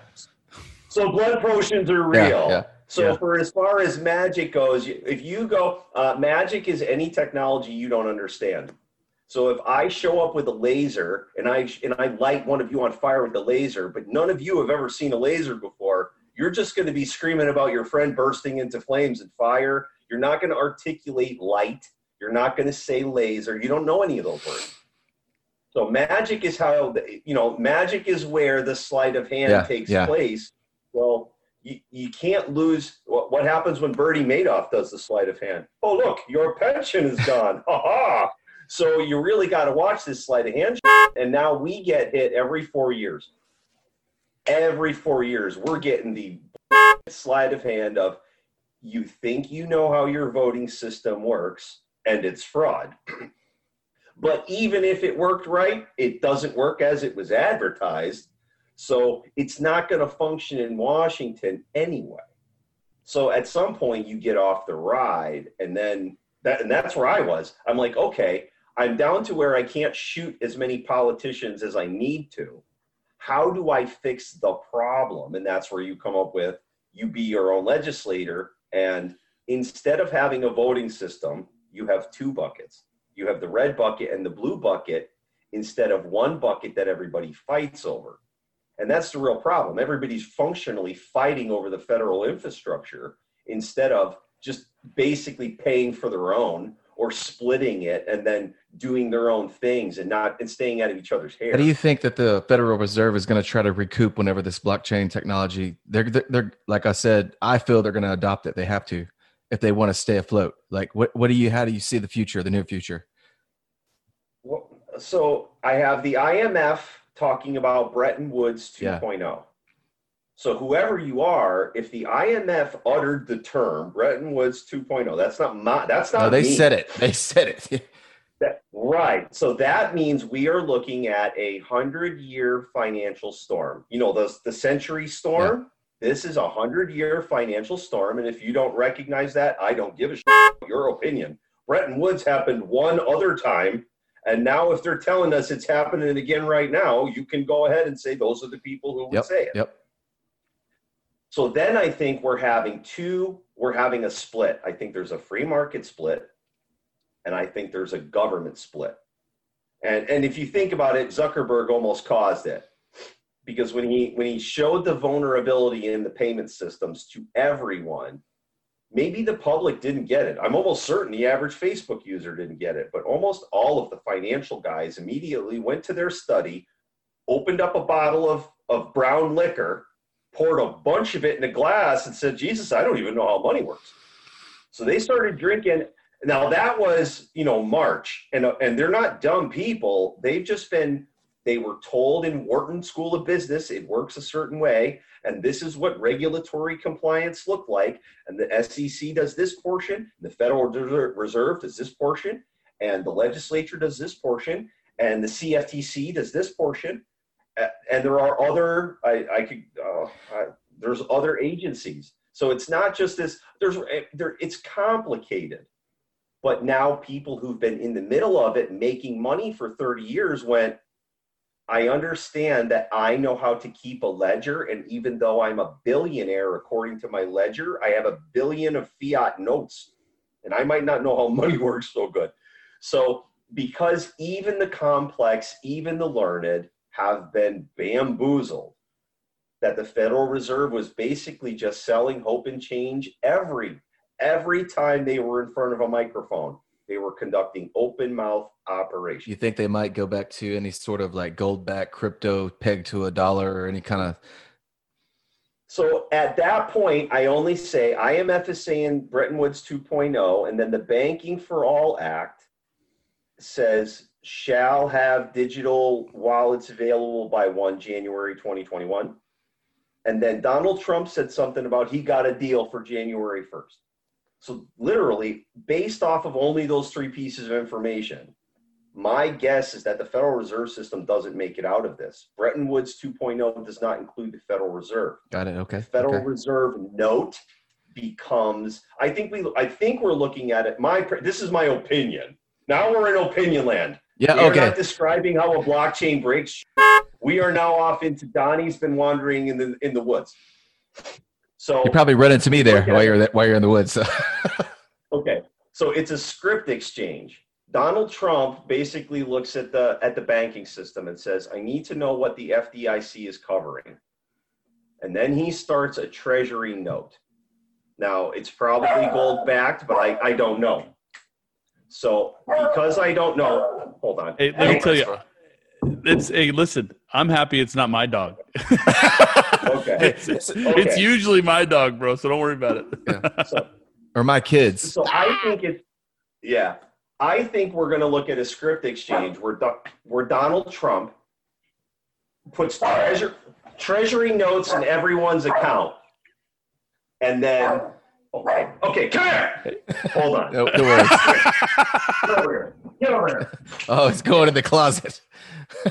So blood potions are real yeah, So yeah. for as far as magic goes, if you go, uh, magic is any technology you don't understand. So if I show up with a laser and I and I light one of you on fire with the laser, but none of you have ever seen a laser before, you're just going to be screaming about your friend bursting into flames and fire. You're not going to articulate light. You're not going to say laser. You don't know any of those words. So magic is how you know magic is where the sleight of hand Yeah, takes yeah. place. Well, you, you can't lose what, what happens when Bernie Madoff does the sleight of hand. Oh, look, your pension is gone. ha ha. So you really got to watch this sleight of hand. And now we get hit every four years. Every four years, we're getting the sleight of hand of you think you know how your voting system works and it's fraud. but even if it worked right, it doesn't work as it was advertised. So it's not going to function in Washington anyway. So at some point you get off the ride and then that and that's where I was. I'm like, okay, I'm down to where I can't shoot as many politicians as I need to. How do I fix the problem? And that's where you come up with you be your own legislator and instead of having a voting system, you have two buckets. You have the red bucket and the blue bucket instead of one bucket that everybody fights over. And that's the real problem. Everybody's functionally fighting over the federal infrastructure instead of just basically paying for their own or splitting it and then doing their own things and not and staying out of each other's hair. How do you think that the Federal Reserve is going to try to recoup whenever this blockchain technology? They're, they're, they're like I said, I feel they're going to adopt it. They have to if they want to stay afloat. Like, what, what do you? How do you see the future, the near future? Well, so I have the IMF talking about Bretton Woods Yeah. 2.0. So whoever you are, if the IMF uttered the term Bretton Woods 2.0, that's not my, that's not No, they me. said it. They said it. That, right. So that means we are looking at a hundred year financial storm. You know, the, the century storm. This is a hundred year financial storm. And if you don't recognize that, I don't give a shit about your opinion. Bretton Woods happened one other time. And now, if they're telling us it's happening again right now, you can go ahead and say those are the people who would Yep. say it. Yep. So then I think we're having two, we're having a split. I think there's a free market split and I think there's a government split. And and if you think about it, Zuckerberg almost caused it. Because when he when he showed the vulnerability in the payment systems to everyone, maybe the public didn't get it. I'm almost certain the average Facebook user didn't get it, but almost all of the financial guys immediately went to their study, opened up a bottle of, of brown liquor, poured a bunch of it in a glass, and said, Jesus, I don't even know how money works. So they started drinking. Now that was, you know, March, and and they're not dumb people. They've just been. They were told in Wharton School of Business it works a certain way, and this is what regulatory compliance look like. And the SEC does this portion, the Federal Reserve does this portion, and the legislature does this portion, and the CFTC does this portion. and there are other I, I could uh, I, there's other agencies. So it's not just this. There's there. It's complicated, but now people who've been in the middle of it, making money for 30 years, went. I understand that I know how to keep a ledger, and even though I'm a billionaire according to my ledger, I have a billion of fiat notes, and I might not know how money works so good. So because even the complex, even the learned have been bamboozled that the Federal Reserve was basically just selling hope and change every every time they were in front of a microphone. They were conducting open mouth operations. You think they might go back to any sort of like gold back crypto pegged to a dollar or any kind of so at that point, I only say IMF is saying Bretton Woods 2.0, and then the Banking for All Act says shall have digital wallets available by 1 January 2021. And then Donald Trump said something about he got a deal for January 1st. So, literally, based off of only those three pieces of information, my guess is that the Federal Reserve System doesn't make it out of this. Bretton Woods 2.0 does not include the Federal Reserve. Got it. Okay. The Federal okay. Reserve note becomes. I think we. I think we're looking at it. My. This is my opinion. Now we're in opinion land. Yeah. We are okay. not describing how a blockchain breaks. We are now off into Donnie's been wandering in the in the woods. So You probably run into me there Okay. while you're while you're in the woods. So. okay, so it's a script exchange. Donald Trump basically looks at the at the banking system and says, "I need to know what the FDIC is covering," and then he starts a treasury note. Now it's probably gold backed, but I I don't know. So because I don't know, hold on. Hey, let me tell you, it's hey, listen. I'm happy it's not my dog. Okay. it's, it's, Okay. it's usually my dog, bro. So don't worry about it. So, or my kids. so I think it's yeah. I think we're going to look at a script exchange where Do- where Donald Trump puts treasure, treasury notes in everyone's account, and then okay, okay, come here. Hold on. No, no worries. Get over here. Get over here. Oh, it's going in the closet.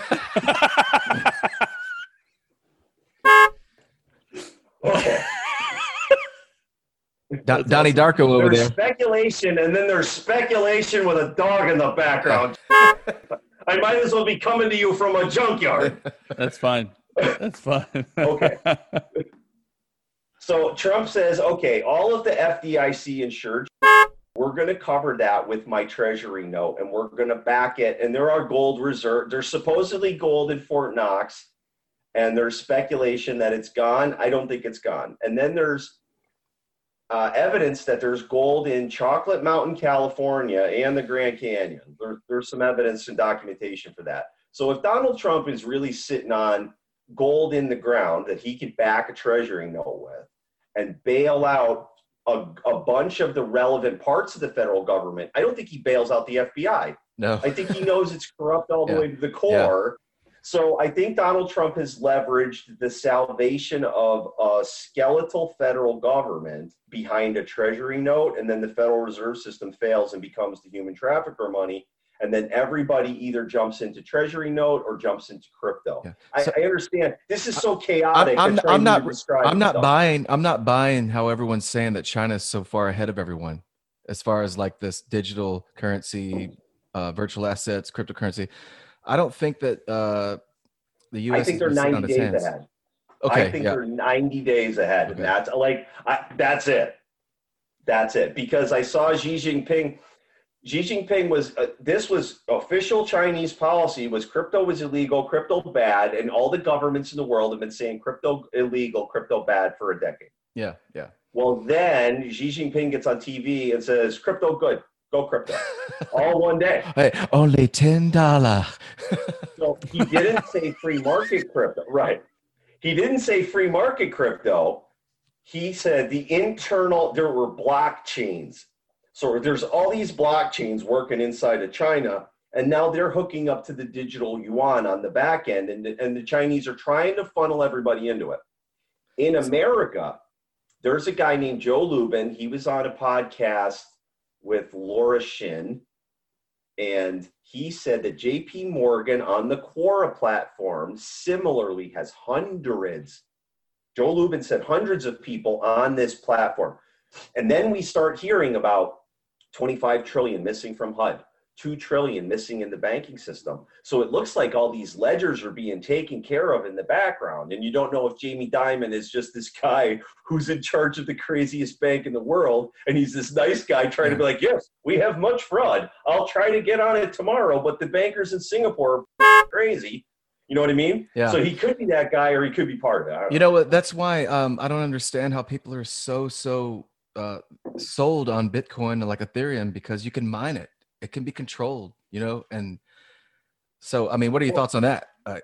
Okay. Don- Donnie Darko over there's there. speculation, and then there's speculation with a dog in the background. I might as well be coming to you from a junkyard. That's fine. That's fine. Okay. So Trump says, okay, all of the FDIC insured, we're going to cover that with my treasury note and we're going to back it. And there are gold reserve. There's supposedly gold in Fort Knox and there's speculation that it's gone. I don't think it's gone. And then there's uh, evidence that there's gold in Chocolate Mountain, California and the Grand Canyon. There, there's some evidence and documentation for that. So if Donald Trump is really sitting on gold in the ground that he could back a treasury note with and bail out a, a bunch of the relevant parts of the federal government. I don't think he bails out the FBI. No. I think he knows it's corrupt all the Yeah. way to the core. So I think Donald Trump has leveraged the salvation of a skeletal federal government behind a treasury note, and then the Federal Reserve System fails and becomes the human trafficker money. And then everybody either jumps into treasury note or jumps into crypto. Yeah. I, So- I understand. This is so chaotic. I'm- try I'm not- I'm not stuff. buying. I'm not buying how everyone's saying that China is so far ahead of everyone as far as like this digital currency, uh, virtual assets, cryptocurrency. I don't think that uh, the U.S. I think they're is sitting on 90 days hands. ahead. Okay, I think yeah. they're 90 days ahead. Okay. And that's like, I, that's it. That's it. Because I saw Xi Jinping. Xi Jinping was, uh, this was official Chinese policy was crypto was illegal, crypto bad. And all the governments in the world have been saying crypto illegal, crypto bad for a decade. yeah, yeah. Well, then Xi Jinping gets on TV and says, crypto good, go crypto. all one day. Hey, only ten dollar. So he didn't say free market crypto, right? He didn't say free market crypto. He said the internal, there were blockchains. So there's all these blockchains working inside of China, and now they're hooking up to the digital yuan on the back end, and the, and the Chinese are trying to funnel everybody into it. In America, there's a guy named Joe Lubin. He was on a podcast with Laura Shin and he said that JP Morgan on the Quorum platform similarly has hundreds. Joe Lubin said hundreds of people on this platform. And then we start hearing about 25 trillion missing from HUD, 2 trillion missing in the banking system. So it looks like all these ledgers are being taken care of in the background. And you don't know if Jamie Dimon is just this guy who's in charge of the craziest bank in the world. And he's this nice guy trying to be like, yes, we have much fraud. I'll try to get on it tomorrow. But the bankers in Singapore are crazy. You know what I mean? Yeah. So he could be that guy or he could be part of it. You know what? That's why um, I don't understand how people are so so uh, sold on Bitcoin like Ethereum because you can mine it. It can be controlled, you know. And so, I mean, what are your thoughts on that? Uh,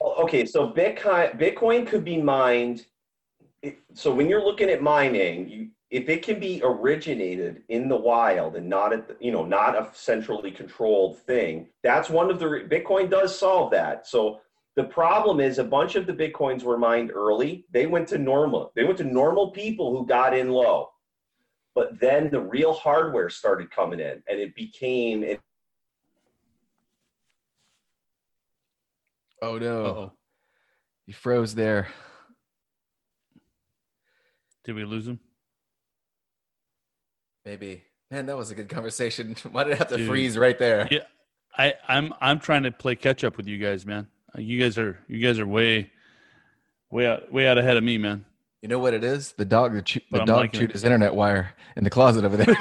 Well, okay, so Bitcoin Bitcoin could be mined. So when you're looking at mining, you if it can be originated in the wild and not at the, you know not a centrally controlled thing, that's one of the Bitcoin does solve that. So the problem is a bunch of the bitcoins were mined early. They went to normal. They went to normal people who got in low. But then the real hardware started coming in and it became it oh no, Uh-oh. you froze there. Did we lose him? Maybe, man, that was a good conversation. Why did it have to Dude. freeze right there? Yeah, I, I'm I'm trying to play catch up with you guys, man. You guys are you guys are way way out way out ahead of me, man. You know what it is? The dog, the, chew, the I'm dog chewed it. his internet wire in the closet over there.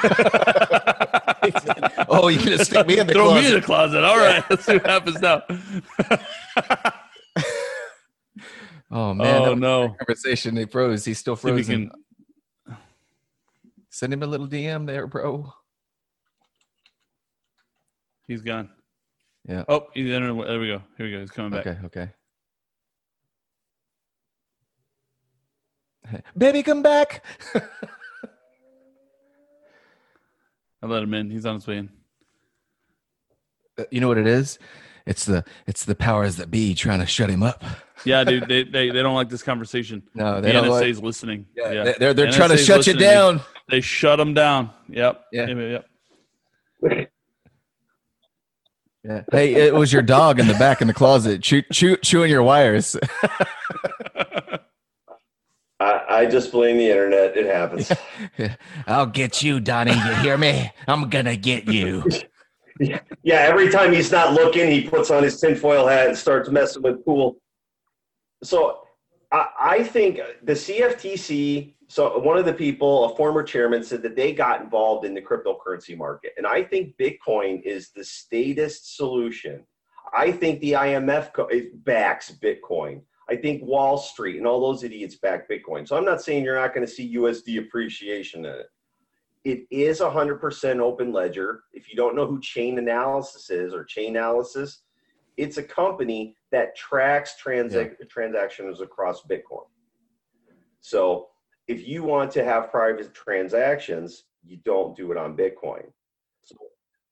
oh, you gonna stick me in the Throw closet? me in the closet. All right, let's see what happens now. oh man, oh no! conversation. He froze. He's still See if we frozen. can. Send him a little DM there, bro. He's gone. Yeah. Oh, he's in. There we go. Here we go. He's coming back. Okay, okay. Baby, come back. I let him in. He's on his way in. Uh, you know what it is? It's the it's the powers that be trying to shut him up. Yeah, dude. They they, they don't like this conversation. No, The they don't. NSA's Like, listening. yeah, Yeah, they- they're they're trying to shut you down. They shut him down. Yep. Yeah. Yep. yep. Yeah. Hey, it was your dog in the back in the closet, chew, chew, chewing your wires. I, I just blame the internet. It happens. I'll get you, Donnie. You hear me? I'm gonna get you. Yeah, every time he's not looking, he puts on his tinfoil hat and starts messing with pool. So I, I think the CFTC, so one of the people, a former chairman, said that they got involved in the cryptocurrency market. And I think Bitcoin is the statist solution. I think the IMF co- backs Bitcoin. I think Wall Street and all those idiots back Bitcoin. So I'm not saying you're not going to see USD appreciation in it it is 100% open ledger. If you don't know who Chainalysis is or Chainalysis, it's a company that tracks transac- transactions across Bitcoin. So if you want to have private transactions, you don't do it on Bitcoin. So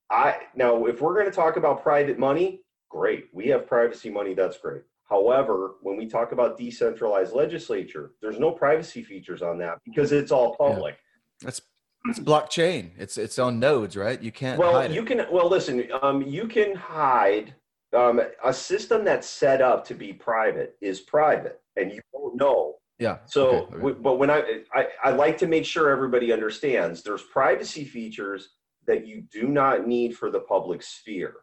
I now if we're going to talk about private money, great. We have privacy money, that's great. However, when we talk about decentralized legislature, there's no privacy features on that because it's all public. That's it's blockchain. It's it's on nodes, right? You can't Well, hide you can. Well, listen. Um, you can hide um, a system that's set up to be private is private, and you don't know. Yeah. So, okay, okay. w- but when I, I I like to make sure everybody understands, there's privacy features that you do not need for the public sphere.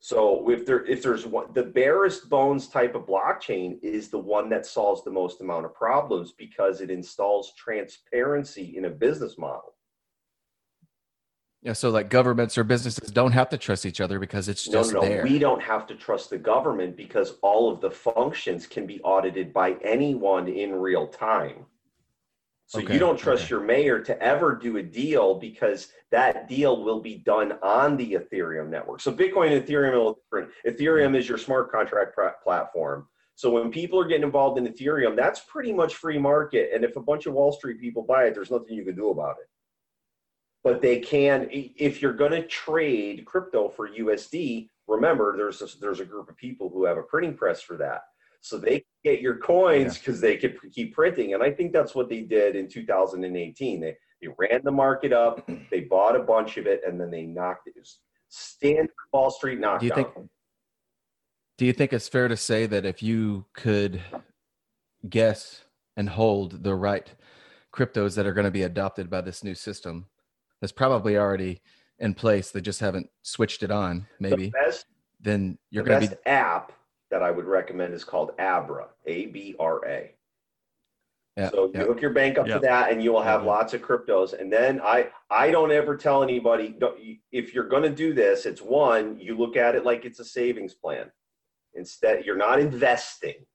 So if there if there's one the barest bones type of blockchain is the one that solves the most amount of problems because it installs transparency in a business model. yeah. So like governments or businesses don't have to trust each other because it's just no, no. there. We don't have to trust the government because all of the functions can be audited by anyone in real time. So Okay, you don't trust okay. your mayor to ever do a deal because that deal will be done on the Ethereum network. So Bitcoin and Ethereum are a little different. Ethereum is your smart contract platform. So when people are getting involved in Ethereum, that's pretty much free market. And if a bunch of Wall Street people buy it, there's nothing you can do about it. But they can, if you're going to trade crypto for USD, remember there's a, there's a group of people who have a printing press for that. So they get your coins because they could keep printing. And I think that's what they did in 2018. They, they ran the market up, they bought a bunch of it, and then they knocked it. Standard Wall Street knockdown. Do you think? Do you think it's fair to say that if you could guess and hold the right cryptos that are going to be adopted by this new system, that's probably already in place. They just haven't switched it on, maybe. the best, then you're the going to be. app that I would recommend is called Abra, A B R A. Yeah, so you yeah. hook your bank up Yeah. to that, and you will have Mhm. lots of cryptos. And then I I don't ever tell anybody don't, if you're going to do this. It's one you look at it like it's a savings plan. Instead, you're not investing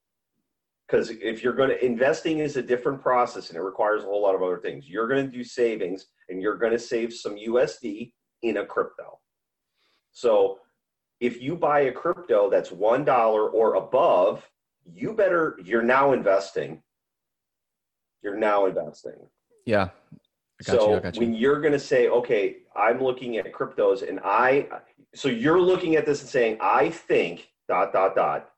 because if you're going to investing is a different process and it requires a whole lot of other things. You're going to do savings and you're going to save some USD in a crypto. So if you buy a crypto that's one dollar or above, you better you're now investing. You're now investing. Yeah. Got so you. Got when you're going to say, okay, I'm looking at cryptos, and I, so you're looking at this and saying, I think dot dot dot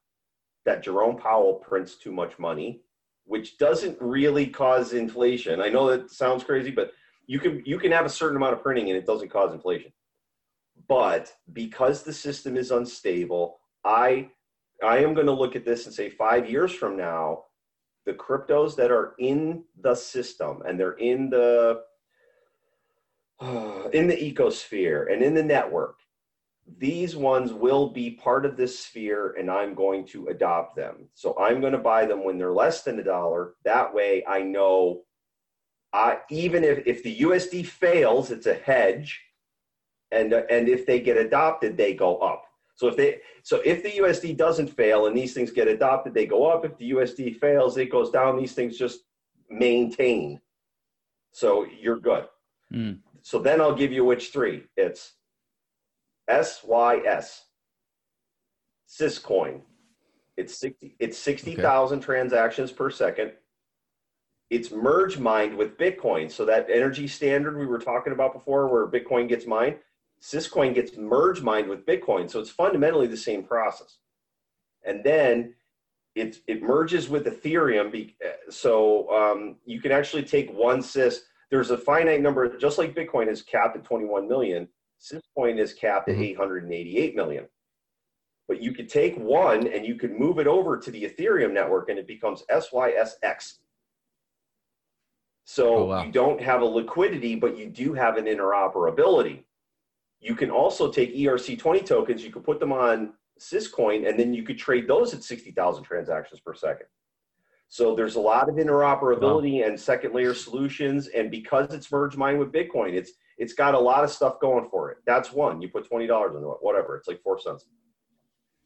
that Jerome Powell prints too much money, which doesn't really cause inflation. I know that sounds crazy, but you can you can have a certain amount of printing and it doesn't cause inflation. But because the system is unstable, I I am going to look at this and say five years from now, the cryptos that are in the system and they're in the in the ecosphere and in the network these ones will be part of this sphere and i'm going to adopt them. So i'm going to buy them when they're less than a dollar. That way i know i even if, if the usd fails it's a hedge and and if they get adopted they go up. So if they so if the usd doesn't fail and these things get adopted they go up. If the usd fails it goes down. These things just maintain. So you're good. Hmm. so then i'll give you which three. It's sys syscoin. It's 60 it's 60000 transactions per second. It's merge mined with bitcoin. So that energy standard we were talking about before where bitcoin gets mined syscoin gets merge mined with bitcoin so it's fundamentally the same process. And then it, it merges with ethereum so um, you can actually take one sys. There's a finite number just like bitcoin is capped at 21 million syscoin is capped at Mhm. 888 million. But you could take one and you could move it over to the ethereum network and it becomes sysx so Oh, wow. you don't have a liquidity but you do have an interoperability you can also take erc20 tokens you could put them on syscoin and then you could trade those at 60000 transactions per second. So there's a lot of interoperability and second layer solutions and because it's merge mine with bitcoin it's it's got a lot of stuff going for it. That's one. You put $20 into it whatever. It's like four cents.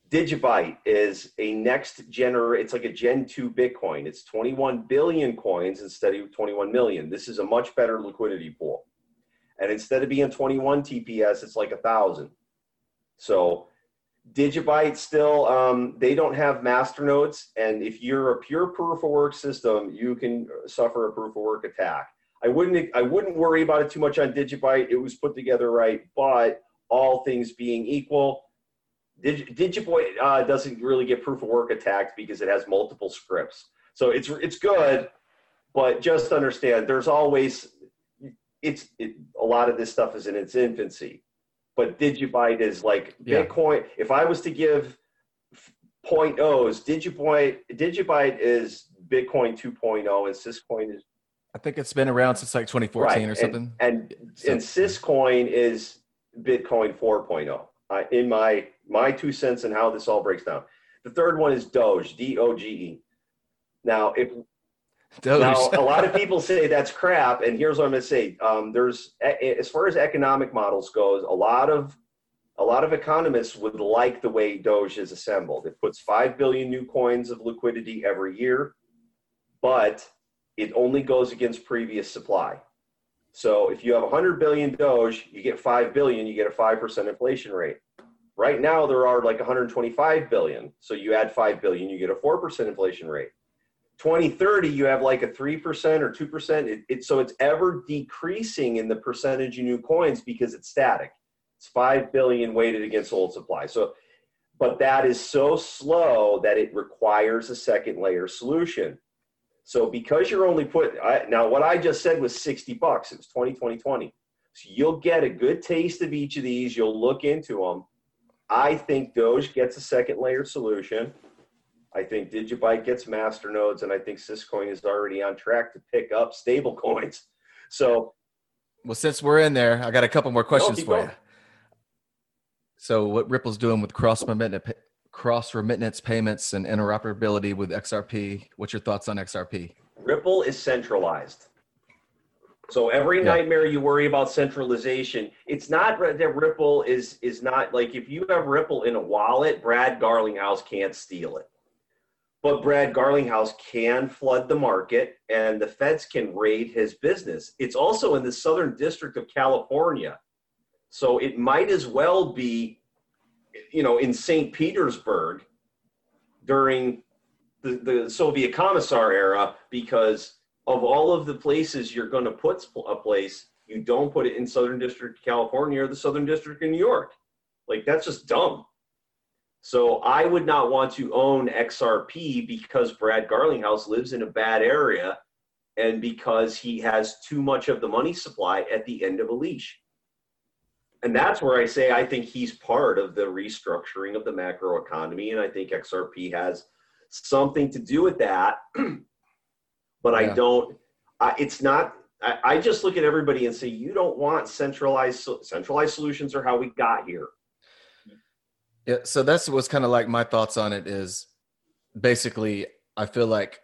Digibyte is a next gener it's like a gen 2 bitcoin. It's 21 billion coins instead of 21 million. This is a much better liquidity pool and instead of being 21 tps it's like a thousand. So digibyte still um, they don't have master nodes. And if you're a pure proof of work system you can suffer a proof of work attack. I wouldn't i wouldn't worry about it too much on digibyte. It was put together right but all things being equal Dig, digibyte uh, doesn't really get proof of work attacked because it has multiple scripts. So it's it's good but just understand there's always it's it, a lot of this stuff is in its infancy but digibyte is like Yeah. bitcoin. If i was to give point ohs digibyte digibyte is bitcoin 2.0 and syscoin is I think it's been around since like 2014 right. or and- something. and So- and syscoin is bitcoin 4.0 uh, in my my two cents and how this all breaks down. The third one is doge d-o-g-e now if Now, a lot of people say that's crap, and here's what I'm going to say: um, there's, as far as economic models goes, a lot of a lot of economists would like the way Doge is assembled. It puts five billion new coins of liquidity every year, but it only goes against previous supply. So if you have 100 billion Doge, you get 5 billion, you get a 5% inflation rate. Right now, there are like 125 billion. So you add 5 billion, you get a 4% inflation rate. 2030, you have like a 3% or 2%. It, it, so it's ever decreasing in the percentage of new coins because it's static. It's 5 billion weighted against old supply. So, but that is so slow that it requires a second layer solution. So because you're only put I, now, what I just said was 60 bucks. It was 20, 20, 20. So you'll get a good taste of each of these. You'll look into them. I think Doge gets a second layer solution. I think Digibyte gets masternodes, and I think Syscoin is already on track to pick up stable coins. So, well, since we're in there, I got a couple more questions for going. you. So, what Ripple's doing with cross remittance, cross remittance payments and interoperability with XRP? What's your thoughts on XRP? Ripple is centralized. So every yeah. nightmare you worry about centralization, it's not that Ripple is is not like if you have Ripple in a wallet, Brad Garlinghouse can't steal it. But Brad Garlinghouse can flood the market and the feds can raid his business. It's also in the Southern District of California. So it might as well be, you know, in St. Petersburg during the, the Soviet Commissar era because of all of the places you're going to put a place, you don't put it in Southern District of California or the Southern District of New York. Like that's just dumb. So I would not want to own XRP because Brad Garlinghouse lives in a bad area and because he has too much of the money supply at the end of a leash. And that's where I say I think he's part of the restructuring of the macro economy. And I think XRP has something to do with that. but yeah. I don't, I, it's not, I, I just look at everybody and say, you don't want centralized, centralized solutions are how we got here. Yeah, so that's what's kind of like my thoughts on it is basically I feel like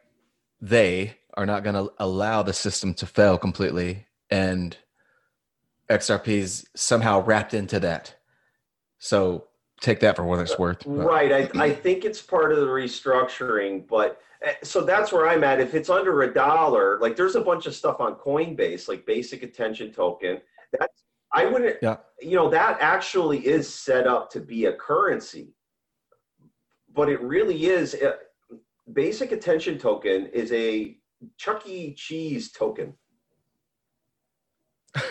they are not going to allow the system to fail completely and XRP's somehow wrapped into that. So take that for what it's worth. Right. I, I think it's part of the restructuring, but eh, so that's where I'm at. If it's under a dollar, like there's a bunch of stuff on Coinbase, like basic attention token. That's I wouldn't, yeah. you know, that actually is set up to be a currency, but it really is. A, basic attention token is a Chuck E. Cheese token.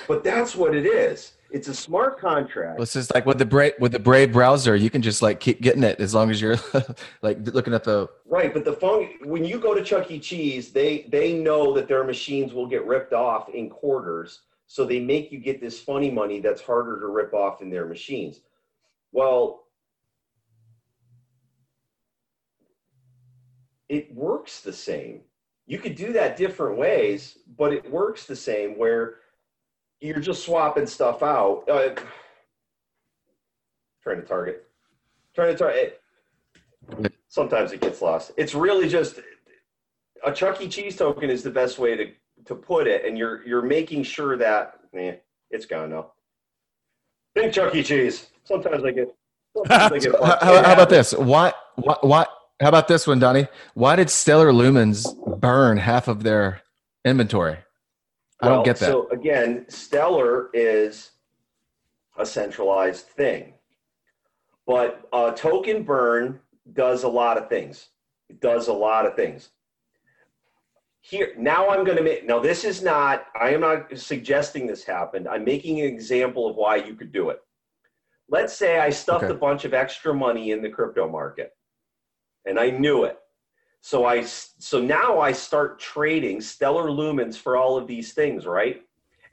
but that's what it is. It's a smart contract. Well, it's just like with the Brave with the Brave browser, you can just like keep getting it as long as you're like looking at the right. But the phone when you go to Chuck E. Cheese, they they know that their machines will get ripped off in quarters, so they make you get this funny money that's harder to rip off in their machines. Well, it works the same. You could do that different ways, but it works the same where you're just swapping stuff out. Uh, trying to target. Trying to target. Sometimes it gets lost. It's really just a Chuck E. Cheese token is the best way to to put it, and you're you're making sure that eh, it's gone now. Think Chuck E. Cheese. Sometimes I get. Sometimes I get how, how, about this? Why, why? Why? How about this one, Donnie? Why did Stellar Lumens burn half of their inventory? I well, don't get that. So again, Stellar is a centralized thing, but uh, token burn does a lot of things. It does a lot of things here now i'm going to make now this is not i am not suggesting this happened. I'm making an example of why you could do it. Let's say i stuffed okay. a bunch of extra money in the crypto market and i knew it. So i so now i start trading stellar lumens for all of these things right?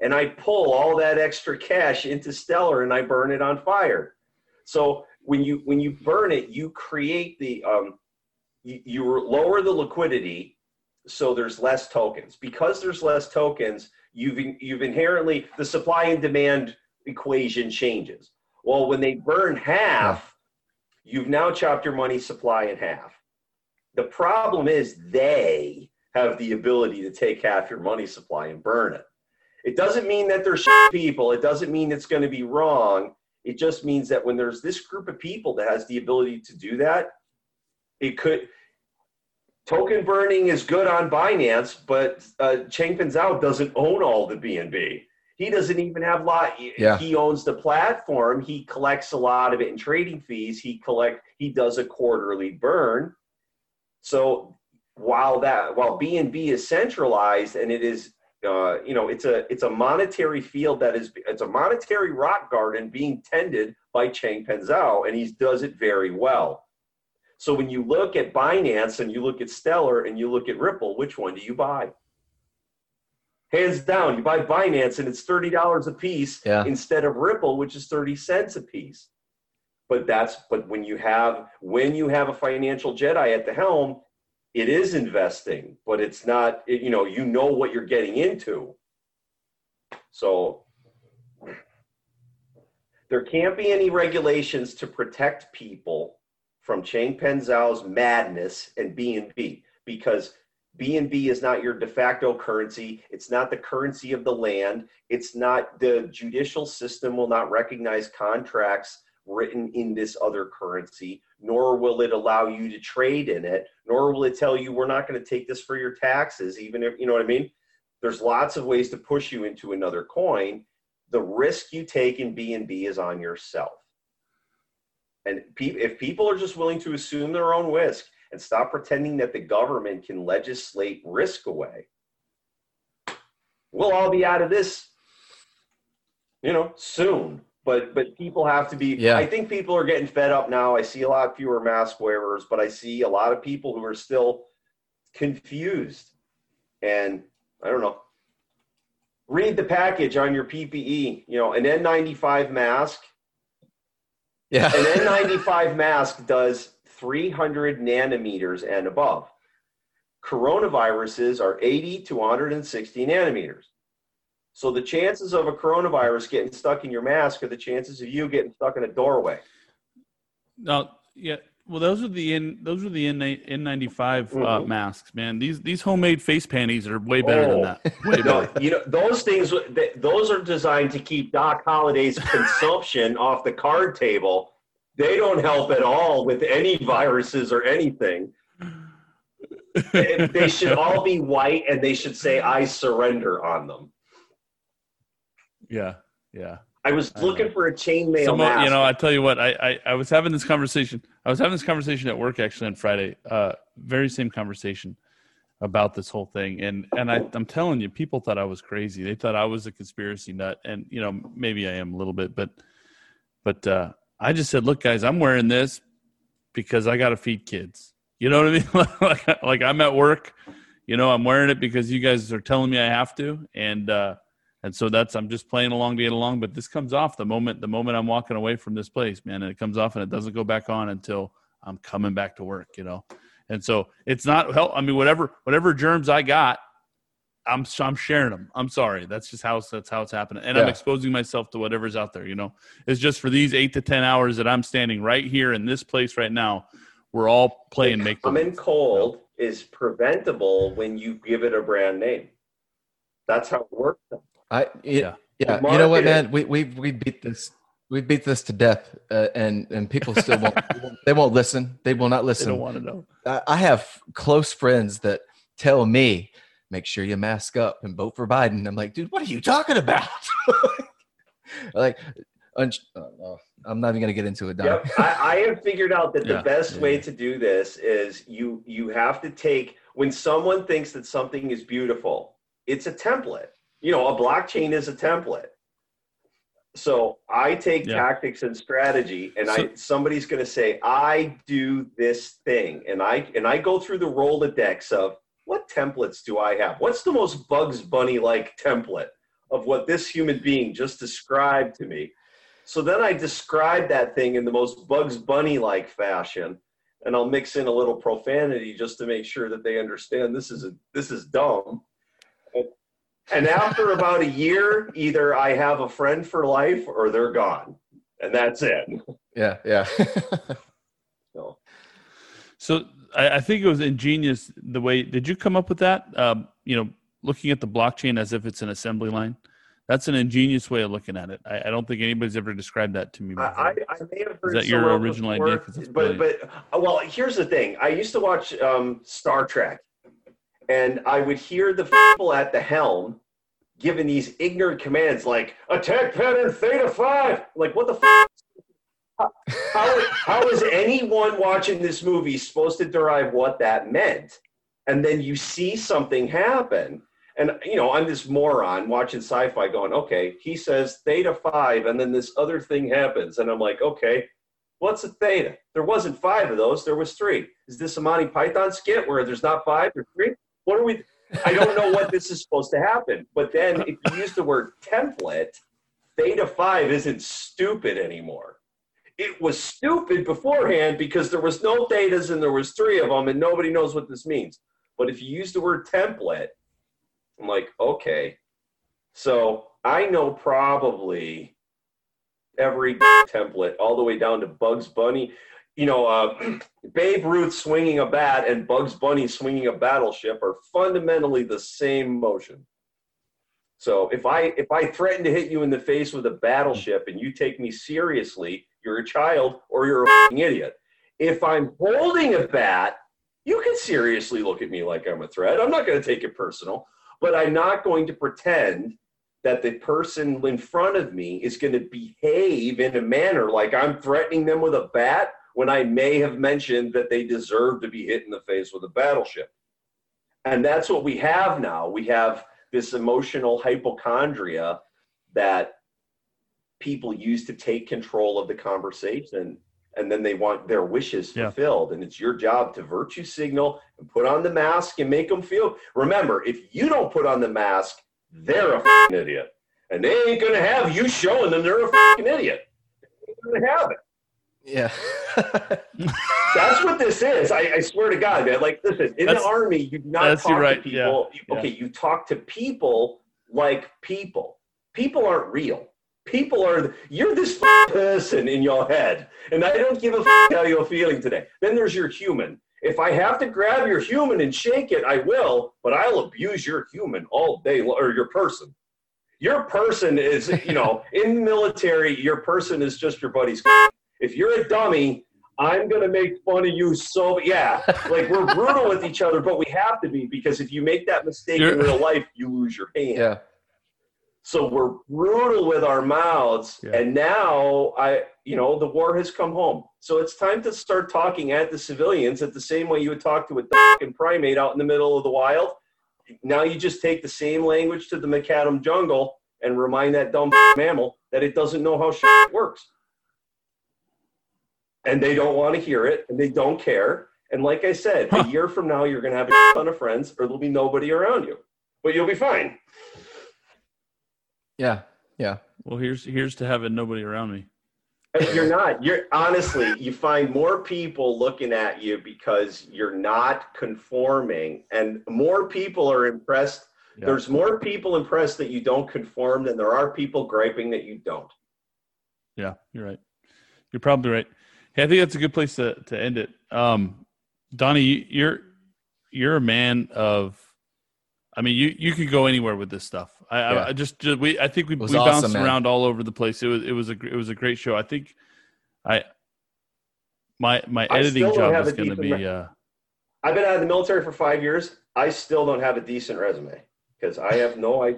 And i pull all that extra cash into stellar and i burn it on fire. So when you when you burn it you create the um you, you lower the liquidity so there's less tokens. Because there's less tokens, you've you've inherently the supply and demand equation changes. Well, when they burn half, you've now chopped your money supply in half. The problem is they have the ability to take half your money supply and burn it. It doesn't mean that they're people. It doesn't mean it's going to be wrong. It just means that when there's this group of people that has the ability to do that, it could token burning is good on Binance, but uh, Changpeng Zhao doesn't own all the BNB. He doesn't even have lot. Yeah. He owns the platform. He collects a lot of it in trading fees. He collect. He does a quarterly burn. So while that while BNB is centralized and it is uh, you know it's a it's a monetary field that is it's a monetary rock garden being tended by Changpeng Zhao and he does it very well. So when you look at Binance and you look at Stellar and you look at Ripple, which one do you buy? Hands down, you buy Binance and it's thirty dollars a piece Yeah. instead of Ripple, which is thirty cents a piece. But that's but when you have when you have a financial Jedi at the helm, it is investing, but it's not. It, you know, you know what you're getting into. So there can't be any regulations to protect people from Changpeng Zhao's madness and BNB because BNB is not your de facto currency. It's not the currency of the land. It's not the judicial system will not recognize contracts written in this other currency, nor will it allow you to trade in it, nor will it tell you we're not going to take this for your taxes, even if you know what I mean. There's lots of ways to push you into another coin. The risk you take in BNB is on yourself. And pe- if people are just willing to assume their own risk and stop pretending that the government can legislate risk away, we'll all be out of this, you know, soon. But but people have to be. Yeah. I think people are getting fed up now. I see a lot fewer mask wearers, but I see a lot of people who are still confused. And I don't know. Read the package on your PPE. You know, an N95 mask Yeah. an N95 mask does 300 nanometers and above. Coronaviruses are 80 to 160 nanometers. So the chances of a coronavirus getting stuck in your mask are the chances of you getting stuck in a doorway. No, yeah. Well, those are the N. Those are the N N ninety five uh, Mhm. masks, man. These these homemade face panties are way better than Oh. that. Way No, better. you know those things. Those are designed to keep Doc Holliday's consumption off the card table. They don't help at all with any viruses or anything. They should all be white, and they should say "I surrender" on them. yeah, yeah. I was I looking for a chainmail Some, mask. you know, I tell you what, I, I I was having this conversation. I was having this conversation at work actually on Friday. Uh, very same conversation about this whole thing, and and I, I'm telling you, people thought I was crazy. They thought I was a conspiracy nut, and you know, maybe I am a little bit, but but uh, I just said, look, guys, I'm wearing this because I got to feed kids. You know what I mean? like, like I'm at work, you know, I'm wearing it because you guys are telling me I have to, and uh, and so that's I'm just playing along to get along. But this comes off the moment the moment I'm walking away from this place, man, and it comes off and it doesn't go back on until I'm coming back to work, you know. And so it's not help. I mean, whatever whatever germs I got, I'm I'm sharing them. I'm sorry. That's just how that's how it's happening, and I'm exposing myself to whatever's out there. You know, it's just for these eight to ten hours that I'm standing right here in this place right now. We're all playing make common cold is preventable when you give it a brand name. That's how it works. I Yeah. yeah. The You know what, man? We we we beat this. We beat this to death, uh, and and people still won't. they won't listen. They will not They listen. don't want to know. I I have close friends that tell me, make sure you mask up and vote for Biden. I'm like, dude, what are you talking about? like, un- uh, I'm not even gonna get into it. Don. Yep. I, I have figured out that the Yeah, best yeah. way to do this is you you have to take when someone thinks that something is beautiful, it's a template. You know, a blockchain is a template. So I take Yeah. tactics and strategy, and I somebody's going to say, "I do this thing," and I and I go through the Rolodex of what templates do I have? What's the most Bugs Bunny like template of what this human being just described to me? So then I describe that thing in the most Bugs Bunny like fashion, and I'll mix in a little profanity just to make sure that they understand this is a, this is dumb. And- And after about a year, either I have a friend for life or they're gone, and that's it. Yeah, yeah. So So I, I think it was ingenious the way. Did you come up with that? Um, you know, looking at the blockchain as if it's an assembly line. That's an ingenious way of looking at it. I, I don't think anybody's ever described that to me before. I, I, I may have heard that your original before, idea? 'Cause it's But but uh, well, here's the thing. I used to watch um, Star Trek, and I would hear the people at the helm giving these ignorant commands like "attack pattern theta 5. Like what the how, how is anyone watching this movie supposed to derive what that meant? And then you see something happen. And you know, I'm this moron watching sci-fi going, okay, he says theta five, and then this other thing happens. And I'm like, okay, what's a theta? There wasn't five of those, there was three. Is this a Monty Python skit where there's not five or three? What are we I don't know what this is supposed to happen. But then if you use the word template, theta 5 isn't stupid anymore. It was stupid beforehand because there was no thetas and there was three of them and nobody knows what this means. But if you use the word template, I'm like, okay. So I know probably every template all the way down to Bugs Bunny. You know, uh, Babe Ruth swinging a bat and Bugs Bunny swinging a battleship are fundamentally the same motion. So if I if I threaten to hit you in the face with a battleship and you take me seriously, you're a child or you're a idiot. If I'm holding a bat, you can seriously look at me like I'm a threat. I'm not going to take it personal, but I'm not going to pretend that the person in front of me is going to behave in a manner like I'm threatening them with a bat when I may have mentioned that they deserve to be hit in the face with a battleship. And that's what we have now. We have this emotional hypochondria that people use to take control of the conversation and then they want their wishes Yeah. fulfilled and it's your job to virtue signal and put on the mask and make them feel remember if you don't put on the mask they're a fing idiot and they ain't gonna have you showing them they're a fing idiot they ain't gonna have it Yeah. that's what this is. I, I swear to God, man. Like, listen, in That's- the army, you do not talk right, to people. yeah, Okay, you talk to people like people. People aren't real. People are. You're this person in your head, and I don't give a f- how you're feeling today. Then there's your human. If I have to grab your human and shake it, I will. But I'll abuse your human all day, or your person. Your person is, you know, in the military, your person is just your buddy's. If you're a dummy, I'm gonna make fun of you so yeah. Like we're brutal with each other, but we have to be because if you make that mistake in You're- real life, you lose your hand. yeah. So we're brutal with our mouths, Yeah. and now I, you know, the war has come home. So it's time to start talking at the civilians at the same way you would talk to a fucking primate out in the middle of the wild. Now you just take the same language to the macadam jungle and remind that dumb mammal that it doesn't know how shit works. And they don't want to hear it, and they don't care. And like I said, Huh. a year from now, you're going to have a ton of friends, or there'll be nobody around you, but you'll be fine. Yeah. Yeah. Well, here's here's to having nobody around me. You're not. You're honestly, you find more people looking at you because you're not conforming, and more people are impressed. Yeah. There's more people impressed that you don't conform than there are people griping that you don't. Yeah, you're right. You're probably right. Hey, I think that's a good place to, to end it. Um, Donnie, you- you're you're a man of. I mean, you you could go anywhere with this stuff. I, Yeah. I, I just, just we I think we, we was bounced awesome, man. around all over the place. It was it was a it was a great show. I think I my my editing job is going to decent be. Uh, I've been out of the military for five years. I still don't have a decent resume because I have no I.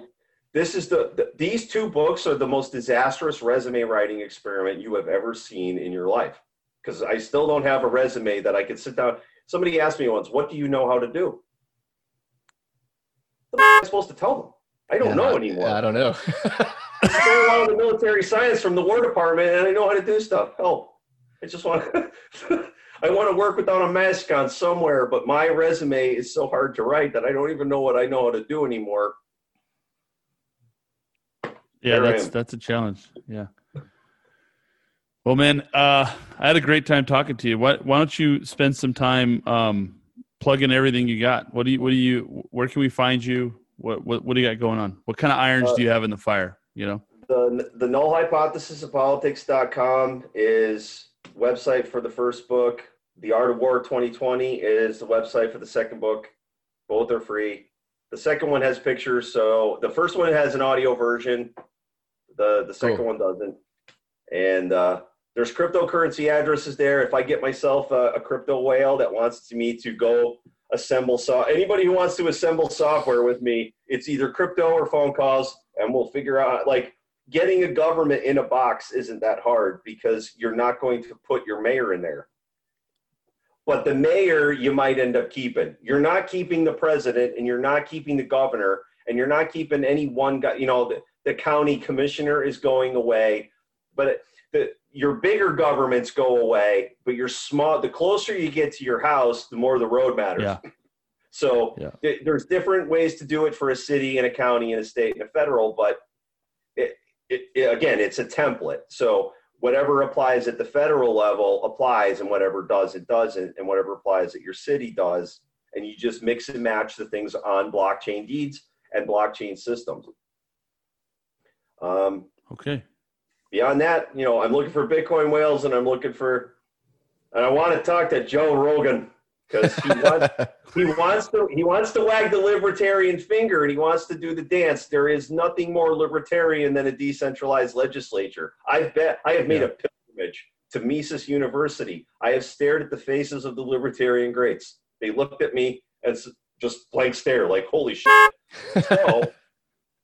This is the, the these two books are the most disastrous resume writing experiment you have ever seen in your life. Because I still don't have a resume that I could sit down. Somebody asked me once, "What do you know how to do?" What am I supposed to tell them? I don't Yeah, know I- anymore. I don't know. I stole all the military science from the War Department, and I know how to do stuff. Help! I just want. I want to work without a mask on somewhere, but my resume is so hard to write that I don't even know what I know how to do anymore. yeah, There that's that's a challenge. Yeah. Well, man, uh, I had a great time talking to you. Why, why don't you spend some time um, plugging everything you got? What do you? What do you? Where can we find you? What What, what do you got going on? What kind of irons Uh, do you have in the fire? You know. The the null hypothesis of politics.com is website for the first book. The Art of War 2020 is the website for the second book. Both are free. The second one has pictures, so the first one has an audio version. The the second Cool. one doesn't. And uh, there's cryptocurrency addresses there. If I get myself a, a crypto whale that wants me to go assemble so anybody who wants to assemble software with me, it's either crypto or phone calls, and we'll figure out like getting a government in a box isn't that hard because you're not going to put your mayor in there. But the mayor you might end up keeping. You're not keeping the president and you're not keeping the governor and you're not keeping any one guy, you know, the, the county commissioner is going away. But the, your bigger governments go away, but your small, the closer you get to your house, the more the road matters. Yeah. So Yeah. th- there's different ways to do it for a city and a county and a state and a federal, but it, it, it- again, it's a template. So whatever applies at the federal level applies, and whatever does it doesn't, and whatever applies at your city does, and you just mix and match the things on blockchain deeds and blockchain systems. Um, Okay. Beyond that, you know, I'm looking for Bitcoin whales, and I'm looking for, and I want to talk to Joe Rogan because he wants he wants to he wants to wag the libertarian finger and he wants to do the dance. There is nothing more libertarian than a decentralized legislature. I bet I have made a pilgrimage to Mises University. I have stared at the faces of the libertarian greats. They looked at me as just blank stare, like holy shit. So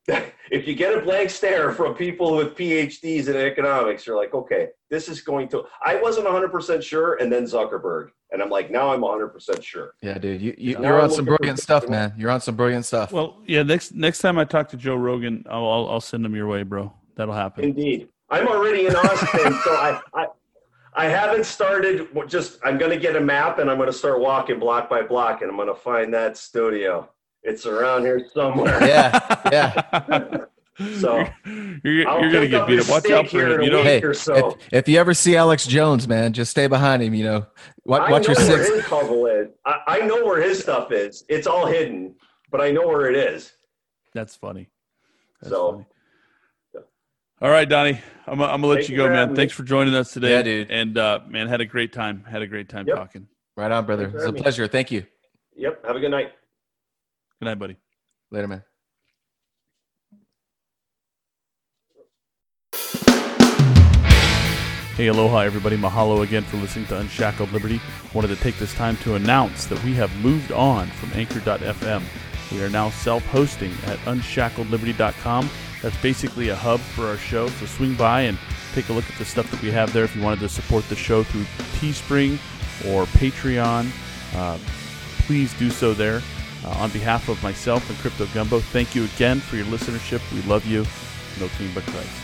if you get a blank stare from people with PhDs in economics, you're like, okay, this is going to. I wasn't 100% sure, and then Zuckerberg, and I'm like, now I'm 100% sure. yeah, dude, you, you, you're on some brilliant stuff, man. You're on some brilliant stuff. Well, yeah. Next next time I talk to Joe Rogan, I'll I'll, I'll send him your way, bro. That'll happen. Indeed. I'm already in Austin, so I, I I haven't started just I'm gonna get a map and I'm gonna start walking block by block and I'm gonna find that studio. It's around here somewhere. yeah, yeah. So, you're, you're, you're gonna get beat up. Watch out for him. You know, week. Hey, or so. if, if you ever see Alex Jones, man, just stay behind him. You know, watch, I watch know your where six. his hovel is. I, I know where his stuff is. It's all hidden, but I know where it is. that's funny. That's So- funny. All right, Donnie. I'm, I'm gonna let Thank you you go, man. Thanks for joining us today. Yeah, dude. And uh, man, had a great time. Had a great time Yep. talking. Right on, brother. It's a having me. pleasure. Thank you. Yep. Have a good night. Good night, buddy. Later, man. Hey, aloha, everybody. Mahalo again for listening to Unshackled Liberty. Wanted to take this time to announce that we have moved on from Anchor.fm. We are now self hosting at unshackledliberty.com. That's basically a hub for our show. So swing by and take a look at the stuff that we have there if you wanted to support the show through Teespring or Patreon. Uh, please do so there. Uh, on behalf of myself and Crypto Gumbo, thank you again for your listenership. We love you. No team but Christ.